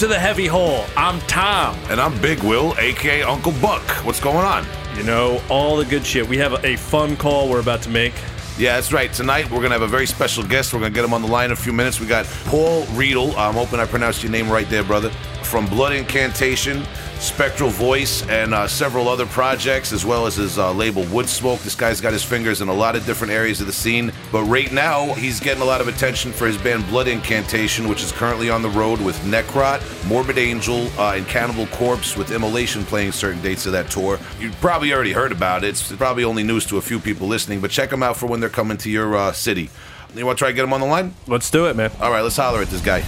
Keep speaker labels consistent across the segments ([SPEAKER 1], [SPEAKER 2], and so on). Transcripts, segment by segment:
[SPEAKER 1] Hello there. Welcome to the Heavy Hole. I'm Tom.
[SPEAKER 2] And I'm Big Will, aka Uncle Buck. What's going on?
[SPEAKER 1] You know, all the good shit. We have a fun call we're about to make.
[SPEAKER 2] Yeah, that's right. Tonight we're gonna have a very special guest. We're gonna get him on the line in a few minutes. We got Paul Riedl. I'm hoping I pronounced your name right there, brother. From Blood Incantation, Spectral Voice, and uh, several other projects, as well as his uh, label Woodsmoke. This guy's got his fingers in a lot of different areas of the scene. But right now, he's getting a lot of attention for his band Blood Incantation, which is currently on the road with Necrot, Morbid Angel, uh, and Cannibal Corpse, with Immolation playing certain dates of that tour. You probably already heard about it. It's probably only news to a few people listening, but check them out for when they're coming to your uh, city. You want to try to get him on the line?
[SPEAKER 1] Let's do it, man.
[SPEAKER 2] All right, let's holler at this guy.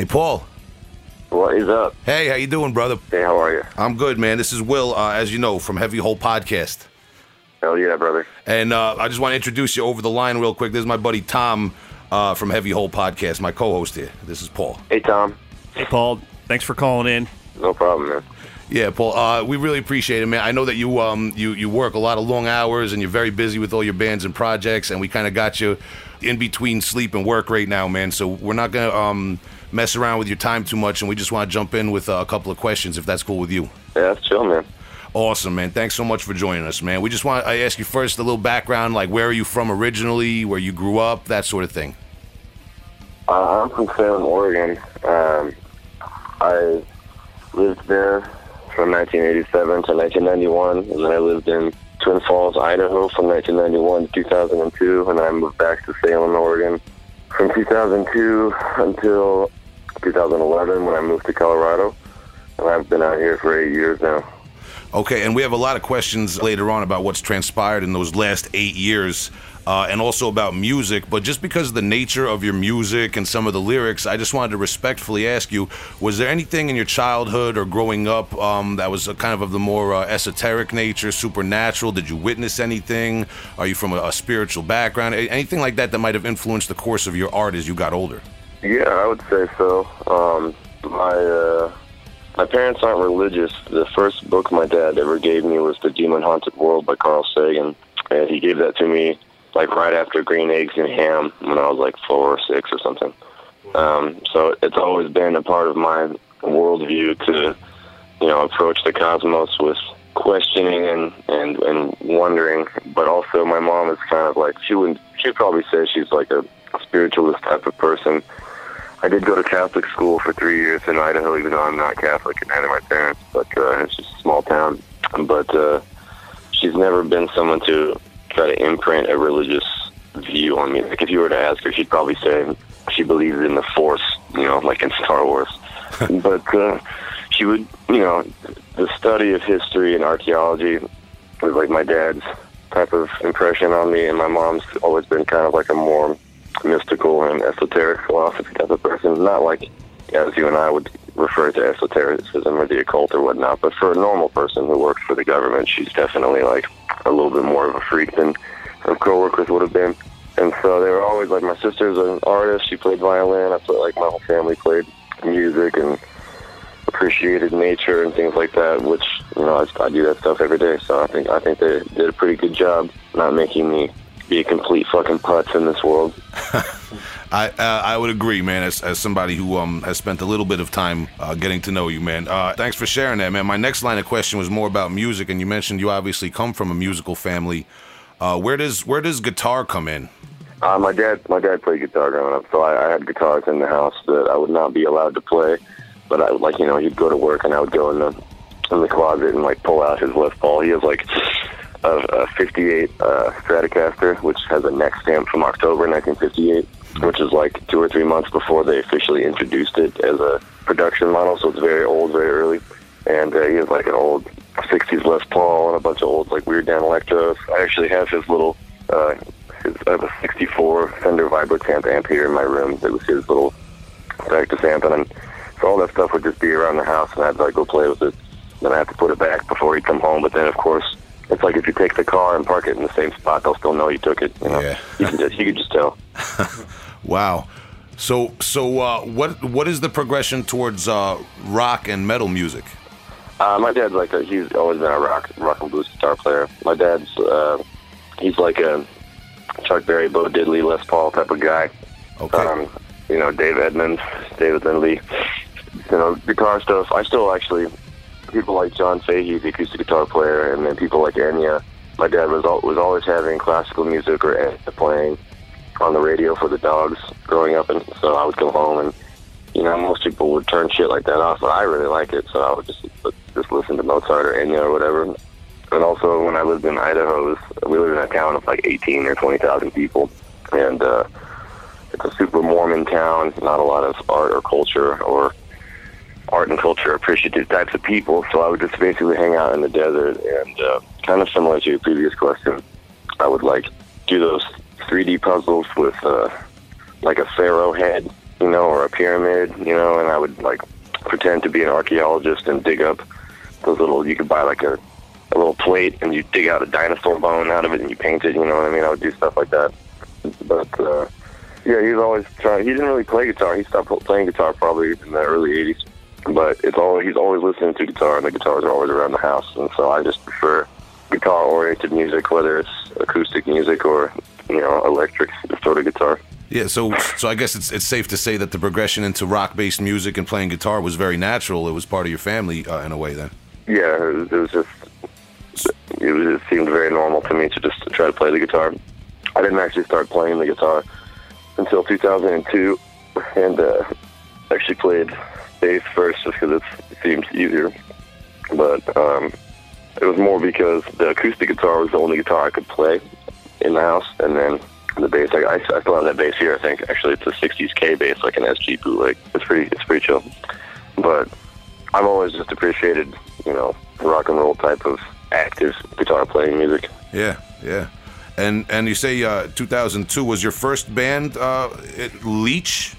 [SPEAKER 2] Hey, Paul.
[SPEAKER 3] What is up?
[SPEAKER 2] Hey, how you doing, brother?
[SPEAKER 3] Hey, how are you?
[SPEAKER 2] I'm good, man. This is Will, uh, as you know, from Heavy Hole Podcast.
[SPEAKER 3] Hell yeah, brother.
[SPEAKER 2] And uh, I just want to introduce you over the line real quick. This is my buddy Tom uh, from Heavy Hole Podcast, my co-host here. This is Paul.
[SPEAKER 3] Hey, Tom.
[SPEAKER 1] Hey, Paul. Thanks for calling in.
[SPEAKER 3] No problem, man.
[SPEAKER 2] Yeah, Paul. Uh, we really appreciate it, man. I know that you um you you work a lot of long hours and you're very busy with all your bands and projects, and we kind of got you in between sleep and work right now, man. So we're not gonna um mess around with your time too much, and we just want to jump in with uh, a couple of questions, if that's cool with you.
[SPEAKER 3] Yeah, that's chill, man.
[SPEAKER 2] Awesome, man. Thanks so much for joining us, man. We just want I ask you first a little background, like where are you from originally, where you grew up, that sort of thing.
[SPEAKER 3] Uh, I'm from Salem, Oregon. Um, I lived there from 1987 to 1991, and then I lived in Twin Falls, Idaho from 1991 to 2002, and I moved back to Salem, Oregon from 2002 until 2011 when I moved to Colorado. And I've been out here for eight years now.
[SPEAKER 2] Okay, and we have a lot of questions later on about what's transpired in those last eight years, uh, and also about music. But just because of the nature of your music and some of the lyrics, I just wanted to respectfully ask you: Was there anything in your childhood or growing up um, that was kind of of the more uh, esoteric nature, supernatural? Did you witness anything? Are you from a, a spiritual background? Anything like that that might have influenced the course of your art as you got older?
[SPEAKER 3] Yeah, I would say so. Um, my uh, my parents aren't religious. The first book my dad ever gave me was The Demon Haunted World by Carl Sagan, and he gave that to me like right after Green Eggs and Ham when I was like four or six or something. Um, so it's always been a part of my worldview to you know approach the cosmos with questioning and and and wondering. But also, my mom is kind of like she would she'd probably say she's like a spiritualist type of person. I did go to Catholic school for three years in Idaho, even though I'm not Catholic, and neither my parents. But uh, it's just a small town. But uh, she's never been someone to try to imprint a religious view on me. Like if you were to ask her, she'd probably say she believes in the Force, you know, like in Star Wars. but uh, she would, you know, the study of history and archaeology was like my dad's type of impression on me, and my mom's always been kind of like a more mystical and esoteric philosophy type of person. Not like as you and I would refer to esotericism or the occult or whatnot, but for a normal person who works for the government, she's definitely like a little bit more of a freak than her coworkers would have been. And so they were always like my sister's an artist. She played violin. I played like my whole family played music and appreciated nature and things like that. Which you know I, I do that stuff every day. So I think I think they did a pretty good job not making me be a complete fucking putz in this world.
[SPEAKER 2] I uh, I would agree, man. As, as somebody who um has spent a little bit of time uh, getting to know you, man. Uh, thanks for sharing that, man. My next line of question was more about music, and you mentioned you obviously come from a musical family. Uh, where does where does guitar come in?
[SPEAKER 3] Uh, my dad, my dad played guitar growing up, so I, I had guitars in the house that I would not be allowed to play. But I would like, you know, he'd go to work and I would go in the in the closet and like pull out his Les Paul. He has like a, a 58 uh, Stratocaster, which has a neck stamp from October 1958, which is like two or three months before they officially introduced it as a production model. So it's very old, very early. And uh, he has like an old 60s Les Paul and a bunch of old like Weird Danelectros. I actually have his little. Uh, his, I have a 64 Fender Vibro Champ amp here in my room. That was his little practice amp, and so all that stuff would just be around the house, and I'd like go play with it. Then I have to put it back before he'd come home. But then, of course, it's like if you take the car and park it in the same spot, they'll still know you took it. You know,
[SPEAKER 2] Yeah.
[SPEAKER 3] you can just you can just tell.
[SPEAKER 2] Wow. So so uh, what what is the progression towards uh, rock and metal music?
[SPEAKER 3] Uh, my dad's like a, he's always been a rock rock and blues guitar player. My dad's uh, he's like a Chuck Berry, Bo Diddley, Les Paul type of guy.
[SPEAKER 2] Okay.
[SPEAKER 3] Um, you know, Dave Edmunds, David Lindley, you know, guitar stuff. I still actually people like John Fahey, the acoustic guitar player, and then people like Enya. My dad was al- was always having classical music or Enya playing on the radio for the dogs growing up, and so I would go home and you know most people would turn shit like that off, but I really like it, so I would just just listen to Mozart or Enya or whatever. And also when I lived in Idaho, was, we lived in a town of like 18 or 20,000 people, and uh, it's a super Mormon town. Not a lot of art or culture or art and culture appreciative types of people. So I would just basically hang out in the desert and uh, kind of similar to your previous question. I would like do those 3D puzzles with uh, like a pharaoh head, you know, or a pyramid, you know, and I would like pretend to be an archaeologist and dig up those little. You could buy like a a little plate and you dig out a dinosaur bone out of it and you paint it. You know what I mean? I would do stuff like that. But uh, yeah, he was always trying. He didn't really play guitar. He stopped playing guitar probably in the early '80s. But it's all he's always listening to guitar, and the guitars are always around the house. And so I just prefer guitar-oriented music, whether it's acoustic music or you know electric sort of guitar.
[SPEAKER 2] Yeah, so so I guess it's it's safe to say that the progression into rock-based music and playing guitar was very natural. It was part of your family uh, in a way. Then.
[SPEAKER 3] Yeah, it was, it was just it, was, it seemed very normal to me to just try to play the guitar. I didn't actually start playing the guitar until 2002, and uh, actually played bass first just because it seems easier. But um, it was more because the acoustic guitar was the only guitar I could play in the house, and then the bass. I, I, still have that bass here. I think actually it's a '60s Kay bass, like an SG bootleg. It's pretty. It's pretty chill. But I've always just appreciated, you know, rock and roll type of active guitar playing music.
[SPEAKER 2] Yeah, yeah. And and you say uh, 2002 was your first band, uh, Leech,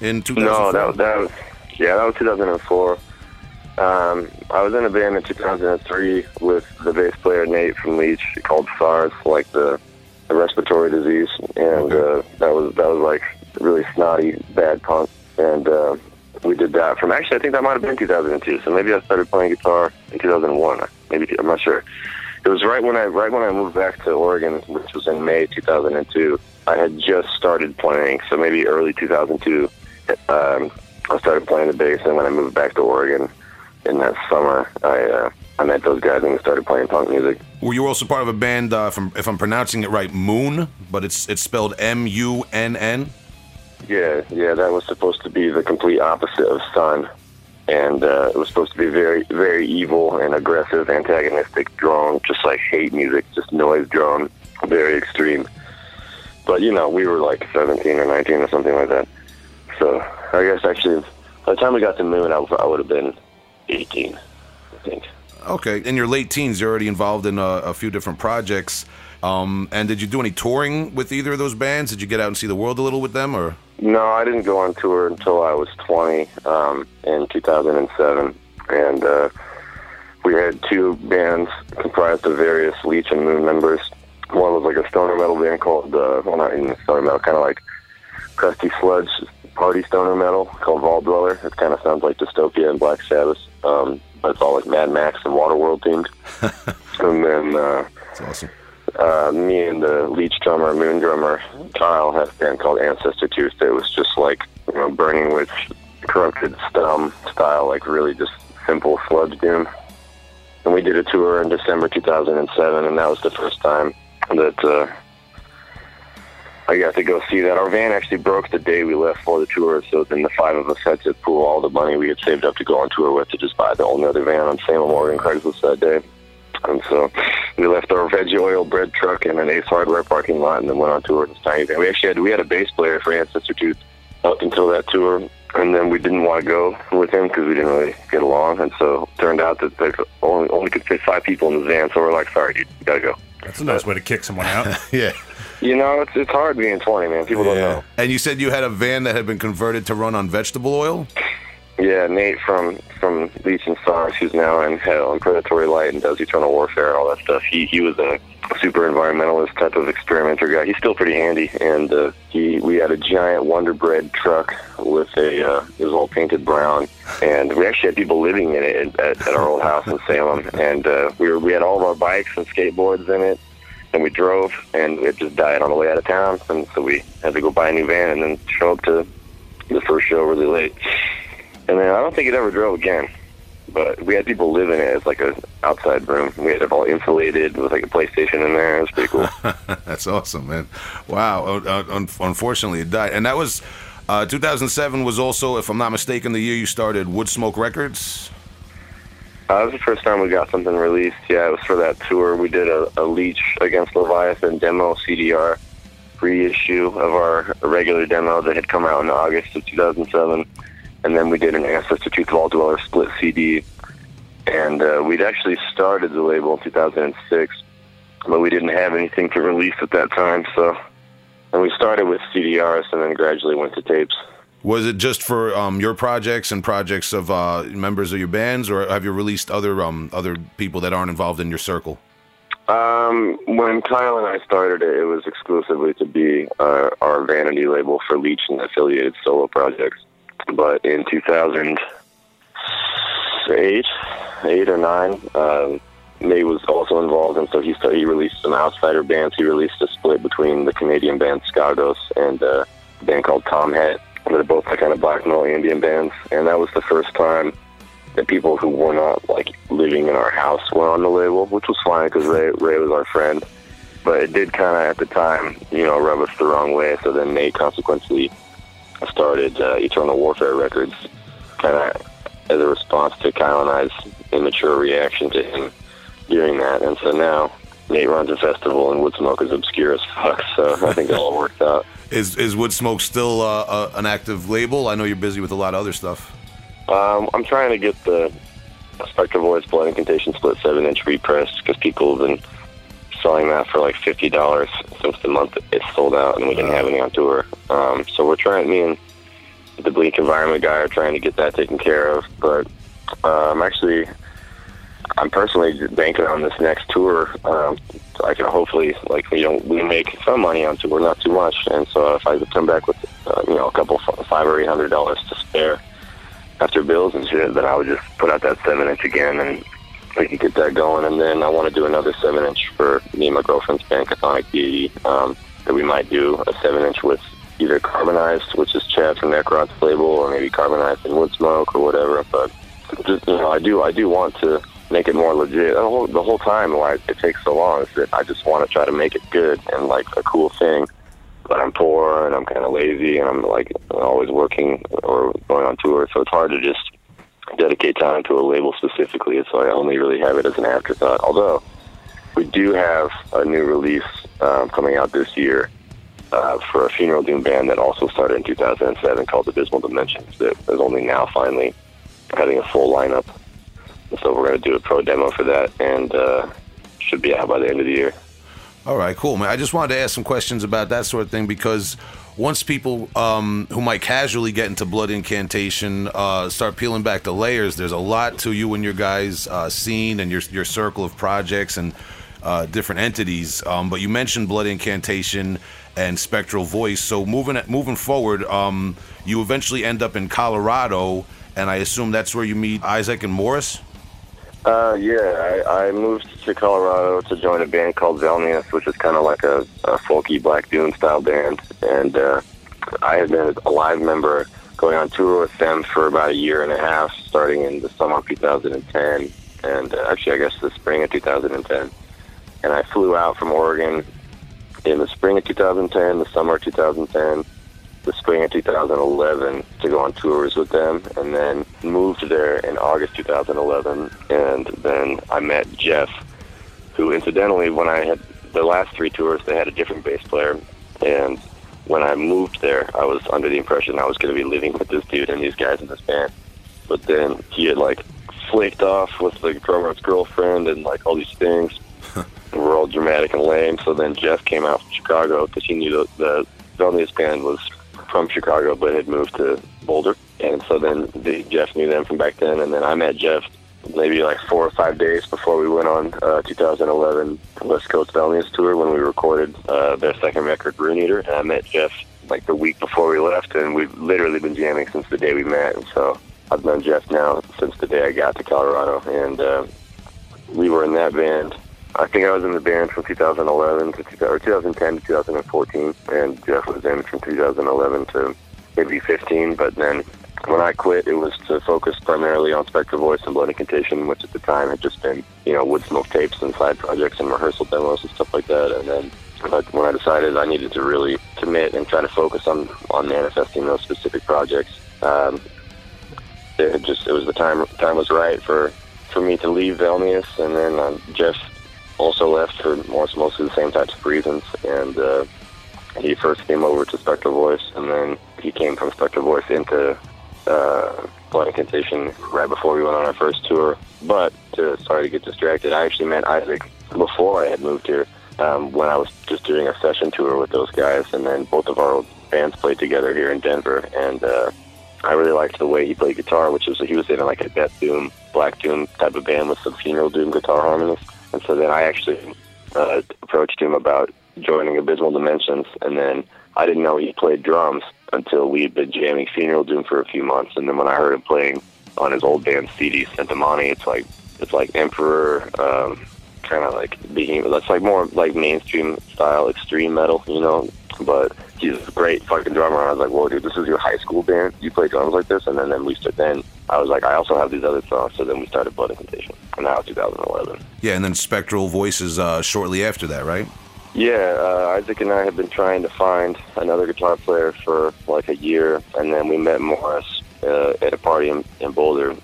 [SPEAKER 2] in 2004.
[SPEAKER 3] No, that that was yeah, that was 2004. Um, I was in a band in 2003 with the bass player Nate from Leech called SARS, like the, the respiratory disease, and uh, that was that was like really snotty bad punk, and uh, we did that from actually I think that might have been 2002. So maybe I started playing guitar in 2001. Maybe I'm not sure. It was right when I right when I moved back to Oregon, which was in May 2002. I had just started playing, so maybe early 2002. Um, I started playing the bass, and when I moved back to Oregon in that summer, I uh, I met those guys and we started playing punk music.
[SPEAKER 2] Were you also part of a band, uh, if, I'm, if I'm pronouncing it right, Moon, but it's it's spelled M U N N?
[SPEAKER 3] Yeah, yeah, that was supposed to be the complete opposite of Sun, and uh, it was supposed to be very, very evil and aggressive, antagonistic drone, just like hate music, just noise drone, very extreme. But you know, we were like 17 or 19 or something like that. So I guess actually, by the time we got to Moon, I, I would have been 18, I think.
[SPEAKER 2] Okay. In your late teens, you're already involved in a, a few different projects. Um, and did you do any touring with either of those bands? Did you get out and see the world a little with them, or?
[SPEAKER 3] No, I didn't go on tour until I was 20 um, in 2007, and uh, we had two bands comprised of various Leech and Moon members. One was like a stoner metal band called, uh, well, not even stoner metal, kind of like crusty sludge party stoner metal called Vault Dweller. It kind of sounds like Dystopia and Black Sabbath, um, but it's all like Mad Max and Waterworld themed. and then uh,
[SPEAKER 2] That's awesome.
[SPEAKER 3] uh, me and the Leech drummer, Moon drummer, Kyle, had a band called Ancestor Tooth that was just like, you know, Burning Witch, Corrupted Stum style, like really just simple sludge doom. And we did a tour in December 2007, and that was the first time that uh, I got to go see that. Our van actually broke the day we left for the tour, so then the five of us had to pool all the money we had saved up to go on tour with to just buy the only other van on Salem, Oregon Craigslist that day. And so we left our veggie oil bread truck in an Ace Hardware parking lot and then went on tour in this tiny van. We actually had we had a bass player for Ancestor Tooth up until that tour, and then we didn't want to go with him because we didn't really get along. And so it turned out that they only only could fit five people in the van, so we're like, sorry, dude, you gotta go.
[SPEAKER 4] That's a nice way to kick someone out.
[SPEAKER 2] Yeah.
[SPEAKER 3] You know, it's it's hard being 20, man. People don't know.
[SPEAKER 2] And you said you had a van that had been converted to run on vegetable oil?
[SPEAKER 3] Yeah, Nate from from Leech and SARS, who's now in Hell and Predatory Light and does Eternal Warfare and all that stuff. He he was a super environmentalist type of experimenter guy. He's still pretty handy, and uh, he we had a giant Wonder Bread truck with a uh, it was all painted brown, and we actually had people living in it at, at our old house in Salem, and uh, we were we had all of our bikes and skateboards in it. And we drove, and it just died on the way out of town, and so we had to go buy a new van and then show up to the first show really late. And then I don't think it ever drove again. But we had people live in it as like a outside room. We had it all insulated with like a PlayStation in there. It was pretty cool.
[SPEAKER 2] That's awesome, man. Wow. Uh, uh, un- unfortunately, it died. And that was uh, 2007 was also, if I'm not mistaken, the year you started Woodsmoke Records.
[SPEAKER 3] Uh, that was the first time we got something released. Yeah, it was for that tour. We did a, a Leech against Leviathan demo CDR reissue of our regular demo that had come out in August of 2007. And then we did an Ancestor Tooth Vault Dweller split CD. And uh, we'd actually started the label in 2006, but we didn't have anything to release at that time. So, and we started with CDRs and then gradually went to tapes.
[SPEAKER 2] Was it just for um, your projects and projects of uh, members of your bands, or have you released other um, other people that aren't involved in your circle?
[SPEAKER 3] Um, when Kyle and I started it, it was exclusively to be uh, our vanity label for Leech and affiliated solo projects. But in 2008, eight or nine, um, Nate was also involved, and so he started, he released some outsider bands. He released a split between the Canadian band Skagos and uh, a band called Tom Het. They're both kind of black metal ambient bands, and that was the first time that people who were not like living in our house were on the label, which was fine because Ray Ray was our friend. But it did kind of at the time, you know, rub us the wrong way. So then Nate consequently started uh, Eternal Warfare Records, kind of as a response to Kyle and I's immature reaction to him doing that. And so now Nate runs a festival, and Woodsmoke is obscure as fuck. So I think it all worked out.
[SPEAKER 2] Is is Woodsmoke still uh, uh, an active label? I know you're busy with a lot of other stuff.
[SPEAKER 3] Um, I'm trying to get the Spectral Voice Blood Incantation Split 7 inch repressed because people have been selling that for like $50 since the month it sold out and we didn't have any on tour. Um, so we're trying, me and the Bleak Environment guy are trying to get that taken care of. But uh, I'm actually, I'm personally banking on this next tour. Um, so I can hopefully, like, you know, we make some money on tour, not too much. And so if I could come back with, uh, you know, a couple, five or eight hundred dollars to spare after bills and shit, then I would just put out that seven inch again and we can get that going. And then I want to do another seven inch for me and my girlfriend's band, Cathonic Deity, um, that we might do a seven inch with either Carbonized, which is Chad from Necrot's label, or maybe Carbonized and Woodsmoke or whatever. But just, you know, I do, I do want to make it more legit. The whole, the whole time why it takes so long is that I just want to try to make it good and like a cool thing but I'm poor and I'm kind of lazy and I'm like always working or going on tour, so it's hard to just dedicate time to a label specifically. So I only really have it as an afterthought. Although we do have a new release um, coming out this year uh, for a funeral doom band that also started in 2007 called Abysmal Dimensions. That is only now finally having a full lineup. So we're going to do a pro demo for that and uh, should be out by the end of the year.
[SPEAKER 2] All right, cool, man. I just wanted to ask some questions about that sort of thing because once people um, who might casually get into blood incantation uh, start peeling back the layers, there's a lot to you and your guys' uh, scene and your your circle of projects and uh, different entities. Um, but you mentioned blood incantation and spectral voice. So moving moving forward, um, you eventually end up in Colorado, and I assume that's where you meet Isaac and Morris.
[SPEAKER 3] Uh, yeah, I, I moved to Colorado to join a band called Velnias, which is kind of like a, a folky Black Doom style band. And uh, I had been a live member going on tour with them for about a year and a half, starting in the summer of 2010. And uh, actually, I guess the spring of 2010. And I flew out from Oregon in the spring of 2010, the summer of 2010, the spring of 2011 to go on tours with them, and then moved there in August 2011. And then I met Jeff, who incidentally, when I had the last three tours, they had a different bass player, and when I moved there, I was under the impression I was going to be living with this dude and these guys in this band. But then he had like flaked off with the drummer's girlfriend and like all these things. and we're all dramatic and lame. So then Jeff came out from Chicago because he knew the, the Velnias band was from Chicago but had moved to Boulder. And so then the, Jeff knew them from back then. And then I met Jeff maybe like four or five days before we went on uh, 2011 West Coast Velnias tour when we recorded uh, their second record, Rune Eater. And I met Jeff like the week before we left, and we've literally been jamming since the day we met. And so I've known Jeff now since the day I got to Colorado, and uh, we were in that band. I think I was in the band from 2011 to or 2010 to 2014, and Jeff was in from 2011 to maybe 15. But then when I quit, it was to focus primarily on Spectral Voice and Blood Incantation, which at the time had just been, you know, wood smoke tapes and side projects and rehearsal demos and stuff like that. And then but when I decided I needed to really commit and try to focus on on manifesting those specific projects, um, it just it was the time time was right for for me to leave Velnias, and then um, Jeff also left for most mostly the same types of reasons, and uh, he first came over to Spectral Voice, and then he came from Spectral Voice into uh, Blood Incantation right before we went on our first tour. But to, sorry to get distracted, I actually met Isaac before I had moved here um, when I was just doing a session tour with those guys, and then both of our bands played together here in Denver, and uh, I really liked the way he played guitar, which was he was in like a death doom, black doom type of band with some funeral doom guitar harmonies, and so then I actually uh, approached him about joining Abysmal Dimensions, and then I didn't know he played drums until we'd been jamming Funeral Doom for a few months, and then when I heard him playing on his old band CD Sentimani, it's like it's like Emperor, um, kind of like being that's like more like mainstream style extreme metal, you know. But he's a great fucking drummer. And I was like, whoa, dude, this is your high school band? You play drums like this? And then, then we started. Then I was like, I also have these other songs. So then we started Blood Incantation, and now 2011.
[SPEAKER 2] Yeah, and then Spectral Voices uh, shortly after that, right?
[SPEAKER 3] Yeah, uh, Isaac and I have been trying to find another guitar player for like a year, and then we met Morris uh, at a party in, in Boulder,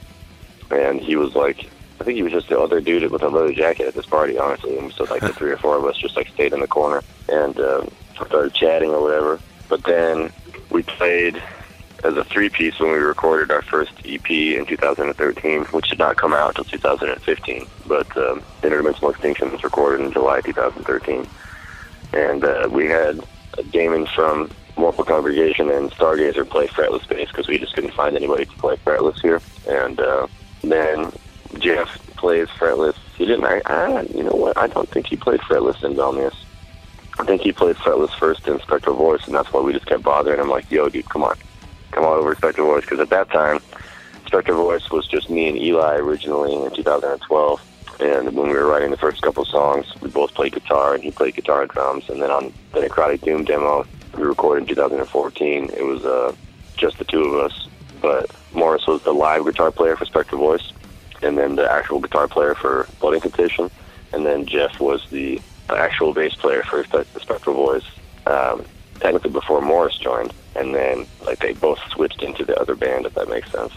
[SPEAKER 3] and he was like, I think he was just the other dude with a leather jacket at this party, honestly. And so like the three or four of us just like stayed in the corner and uh, started chatting or whatever. But then we played as a three piece when we recorded our first EP in 2013, which did not come out until 2015. But um, Interdimensional Extinction was recorded in July 2013. And uh, we had Damon from Mortal Congregation and Stargazer play fretless bass because we just couldn't find anybody to play fretless here. And uh, then Jeff plays fretless. He didn't. I, I, you know what? I don't think he played fretless in Velnias. I think he played fretless first in Spectral Voice, and that's why we just kept bothering him. Like, yo, dude, come on, come on over to Spectral Voice, because at that time, Spectral Voice was just me and Eli originally in 2012. And when we were writing the first couple songs, we both played guitar, and he played guitar and drums. And then on the Necrotic Doom demo we recorded in 2014, it was uh, just the two of us. But Morris was the live guitar player for Spectral Voice, and then the actual guitar player for Blood Incantation, and then Jeff was the actual bass player for Spectral Voice. Um, technically before Morris joined, and then like they both switched into the other band, if that makes sense.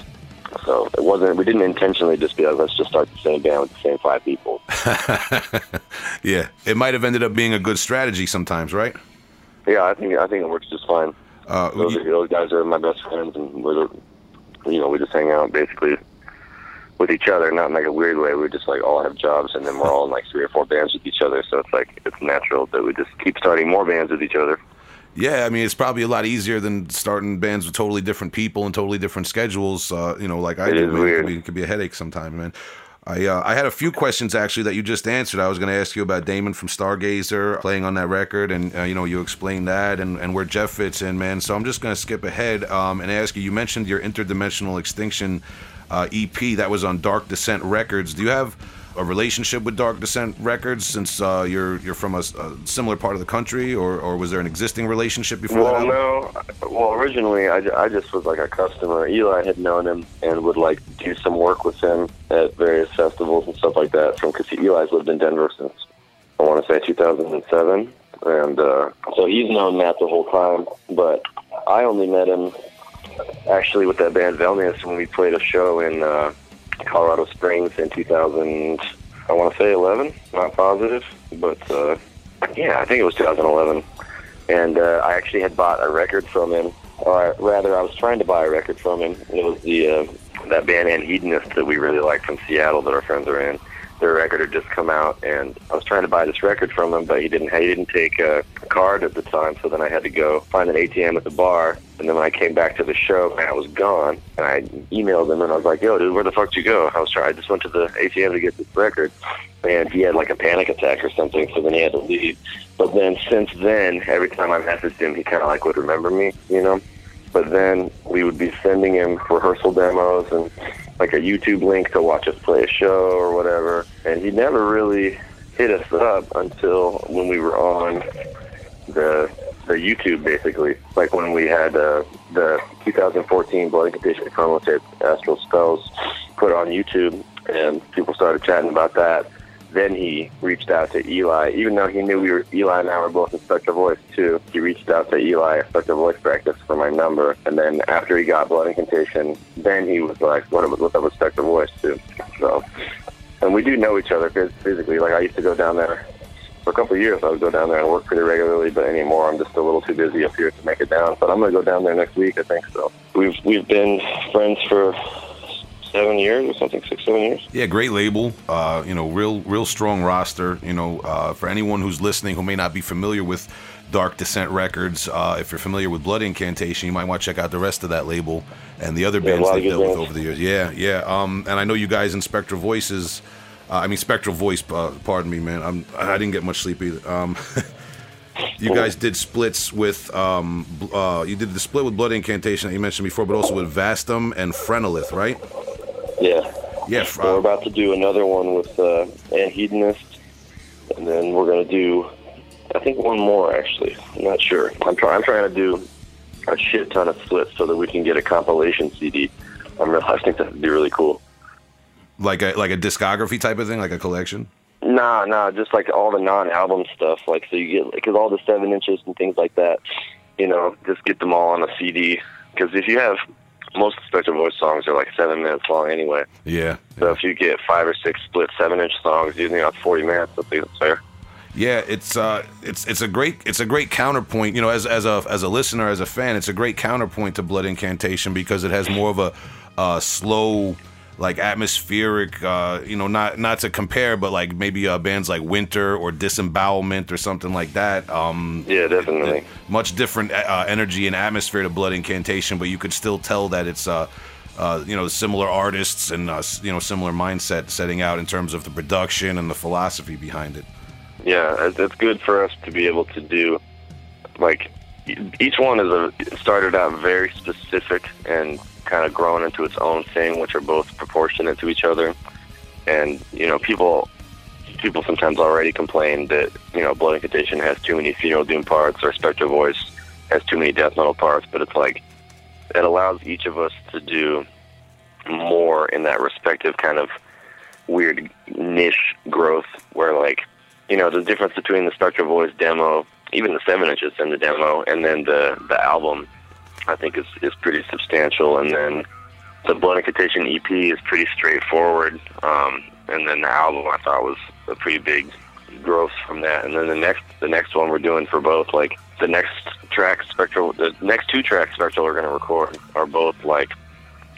[SPEAKER 3] So it wasn't. We didn't intentionally just be like, let's just start the same band with the same five people.
[SPEAKER 2] yeah, it might have ended up being a good strategy sometimes, right?
[SPEAKER 3] Yeah, I think I think it works just fine.
[SPEAKER 2] Uh,
[SPEAKER 3] those,
[SPEAKER 2] you-
[SPEAKER 3] those guys are my best friends, and we're you know we just hang out basically with each other, not in like a weird way. We just like all have jobs, and then we're all in like three or four bands with each other. So it's like it's natural that we just keep starting more bands with each other.
[SPEAKER 2] Yeah, I mean, it's probably a lot easier than starting bands with totally different people and totally different schedules. Uh, you know, like I
[SPEAKER 3] It
[SPEAKER 2] do. It
[SPEAKER 3] weird.
[SPEAKER 2] could be, it could be a headache sometimes, man. I uh, I had a few questions actually that you just answered. I was going to ask you about Damon from Stargazer playing on that record, and uh, you know you explained that and, and where Jeff fits in, man. So I'm just going to skip ahead um, and ask you. You mentioned your interdimensional extinction uh, EP that was on Dark Descent Records. Do you have a relationship with Dark Descent Records since uh, you're you're from a similar part of the country, or, or was there an existing relationship before?
[SPEAKER 3] Well, no. Well, originally I, I just was like a customer. Eli had known him and would like do some work with him at various festivals and stuff like that. From because Eli's lived in Denver since I want to say 2007, and uh, so he's known Matt the whole time. But I only met him actually with that band Velnias when we played a show in uh, Colorado Springs in 2000. I want to say 11, not positive, but uh, yeah, I think it was 2011. And uh, I actually had bought a record from him, or rather, I was trying to buy a record from him. It was the uh, that band Anhedonist that we really like from Seattle that our friends are in their record had just come out, and I was trying to buy this record from him, but he didn't. He didn't take a card at the time, so then I had to go find an ATM at the bar. And then when I came back to the show, man, I was gone. And I emailed him, and I was like, "Yo, dude, where the fuck did you go?" I was trying. I just went to the ATM to get this record, and he had like a panic attack or something, so then he had to leave. But then since then, every time I messaged him, he kind of like would remember me, you know. But then we would be sending him rehearsal demos and like a YouTube link to watch us play a show or whatever. And he never really hit us up until when we were on the the YouTube basically, like when we had uh, the 2014 Blood Incantation promo tape, Astral Spells, put on YouTube, and people started chatting about that. Then he reached out to Eli, even though he knew we were Eli and I were both in Spectral Voice too. He reached out to Eli at Spectral Voice practice for my number, and then after he got Blood Incantation, then he was like, "What up? What's up Spectral Voice too?" So, and we do know each other physically. Like I used to go down there for a couple of years. I would go down there and work pretty regularly, but anymore I'm just a little too busy up here to make it down. But I'm gonna go down there next week, I think. So we've we've been friends for seven years or something, six, seven years.
[SPEAKER 2] Yeah, great label. Uh, you know, real, real strong roster. You know, uh, for anyone who's listening who may not be familiar with Dark Descent Records, uh, if you're familiar with Blood Incantation, you might want to check out the rest of that label and the other
[SPEAKER 3] Yeah,
[SPEAKER 2] bands they've dealt with over the years. Yeah, yeah. Um, and I know you guys in Spectral Voices. Uh, I mean, Spectral Voice. Uh, pardon me, man. I'm, I didn't get much sleep either. Um, you guys did splits with. Um, uh, you did the split with Blood Incantation that you mentioned before, but also with Vastum and Phrenelith, right?
[SPEAKER 3] Yeah.
[SPEAKER 2] Yeah.
[SPEAKER 3] We're about to do another one with uh, Anhedonist, and then we're gonna do, I think one more actually. I'm not sure. I'm trying. I'm trying to do a shit ton of splits so that we can get a compilation CD. I'm real, I think that'd be really cool.
[SPEAKER 2] like a like a discography type of thing, like a collection.
[SPEAKER 3] Nah, nah, just like all the non-album stuff. Like so, you get because all the seven inches and things like that. You know, just get them all on a CD. Because if you have most Spectral Voice songs are like seven minutes long anyway.
[SPEAKER 2] Yeah,
[SPEAKER 3] So if you get five or six split seven-inch songs, you know, 40 minutes. I think that's fair.
[SPEAKER 2] yeah. It's uh, it's it's a great it's a great counterpoint. You know, as as a as a listener, as a fan, it's a great counterpoint to Blood Incantation because it has more of a uh, slow. Like atmospheric, uh, you know, not not to compare, but like maybe uh, bands like Winter or Disembowelment or something like that. Um,
[SPEAKER 3] Yeah, definitely.
[SPEAKER 2] much different uh, energy and atmosphere to Blood Incantation, but you could still tell that it's uh, uh, you know similar artists and uh, you know similar mindset setting out in terms of the production and the philosophy behind it.
[SPEAKER 3] Yeah, it's good for us to be able to do, like, each one is a started out very specific and kind of grown into its own thing, which are both proportionate to each other. And you know, people people sometimes already complain that you know Blood Incantation has too many funeral doom parts or Spectral Voice has too many death metal parts, but it's like it allows each of us to do more in that respective kind of weird niche growth where like you know the difference between the Spectral Voice demo, even the seven inches in the demo, and then the the album, I think is is pretty substantial. And then the Blood Incantation EP is pretty straightforward. Um, and then the album I thought was a pretty big growth from that. And then the next the next one we're doing for both like the next track Spectral the next two tracks Spectral are going to record are both like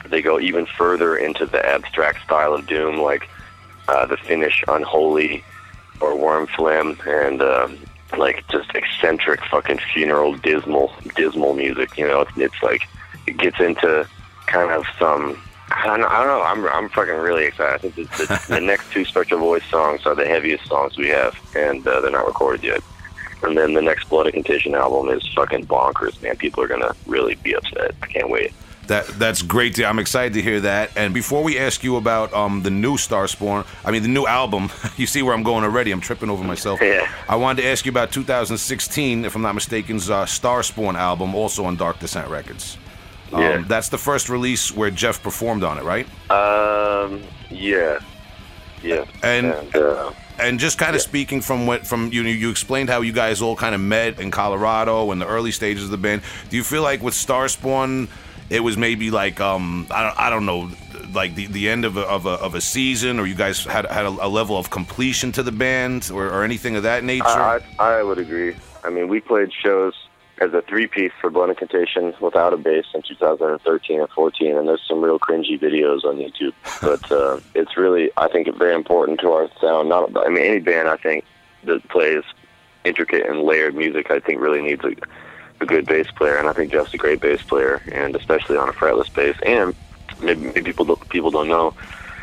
[SPEAKER 3] they go even further into the abstract style of doom like uh, the Finnish Unholy or Wormphlegm and um, like just eccentric fucking funeral dismal dismal music. You know, it's, it's like it gets into kind of some. I don't know. I don't know. I'm I'm fucking really excited. I think the, the, the next two Spectral Voice songs are the heaviest songs we have, and uh, they're not recorded yet. And then the next Blood Incantation album is fucking bonkers, man. People are gonna really be upset. I can't wait.
[SPEAKER 2] That that's great. To, I'm excited to hear that. And before we ask you about um, the new Starspawn, I mean the new album, you see where I'm going already. I'm tripping over myself.
[SPEAKER 3] Yeah.
[SPEAKER 2] I wanted to ask you about 2016, if I'm not mistaken's uh, Starspawn album, also on Dark Descent Records. Um,
[SPEAKER 3] Yeah.
[SPEAKER 2] That's the first release where Jeff performed on it, right?
[SPEAKER 3] Um, yeah, yeah.
[SPEAKER 2] And-
[SPEAKER 3] and uh,
[SPEAKER 2] and just kind of speaking from what from you you explained how you guys all kind of met in Colorado in the early stages of the band. Do you feel like with Starspawn, it was maybe like um I don't I don't know like the, the end of a, of a of a season, or you guys had had a, a level of completion to the band, or, or anything of that nature?
[SPEAKER 3] I, I I would agree. I mean, we played shows as a three piece for Blood Incantation without a bass in 2013 and 14, and there's some real cringy videos on YouTube. But uh, it's really, I think, very important to our sound. Not, I mean, any band I think that plays intricate and layered music, I think, really needs a, a good bass player, and I think Jeff's a great bass player, and especially on a fretless bass. And maybe, maybe people don't, people don't know,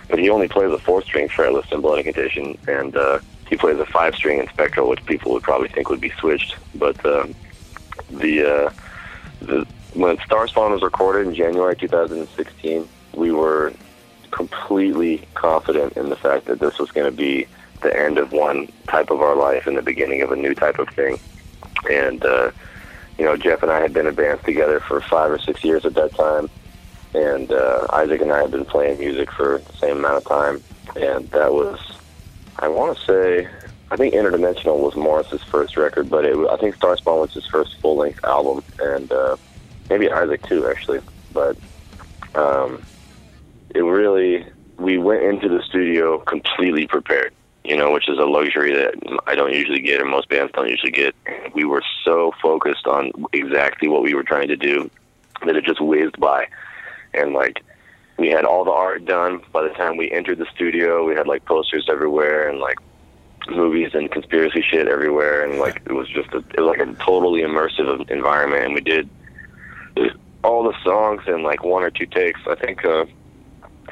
[SPEAKER 3] but he only plays a four string fretless in Blood Incantation, and uh, he plays a five string in Spectral, which people would probably think would be switched, but. Uh, the uh, the when Starspawn was recorded in January 2016, we were completely confident in the fact that this was going to be the end of one type of our life and the beginning of a new type of thing. And uh, you know, Jeff and I had been in bands together for five or six years at that time, and uh, Isaac and I had been playing music for the same amount of time, and that was, I want to say, I think Interdimensional was Morris's first record, but it, I think Starspawn was his first full length album, and uh, maybe Isaac too, actually. But um, it really, we went into the studio completely prepared, you know, which is a luxury that I don't usually get, or most bands don't usually get. We were so focused on exactly what we were trying to do that it just whizzed by, and like. We had all the art done by the time we entered the studio. We had like posters everywhere and like movies and conspiracy shit everywhere, and like it was just a, it was like a totally immersive environment. And we did all the songs in like one or two takes. I think uh,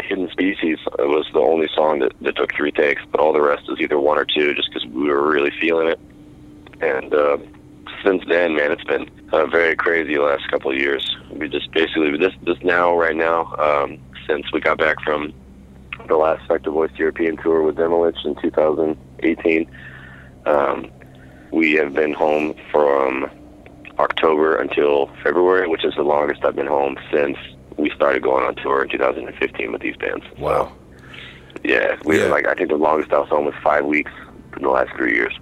[SPEAKER 3] Hidden Species was the only song that, that took three takes, but all the rest is either one or two, just because we were really feeling it. And uh, since then, man, it's been uh, very crazy the last couple of years. We just basically this this now right now um, since we got back from the last Spectral Voice European tour with Demilich in 2018. Um, we have been home from October until February, which is the longest I've been home since we started going on tour in 2015 with these bands.
[SPEAKER 2] Wow.
[SPEAKER 3] Yeah, we
[SPEAKER 2] Yeah.
[SPEAKER 3] like I think the longest I was home was five weeks in the last three years.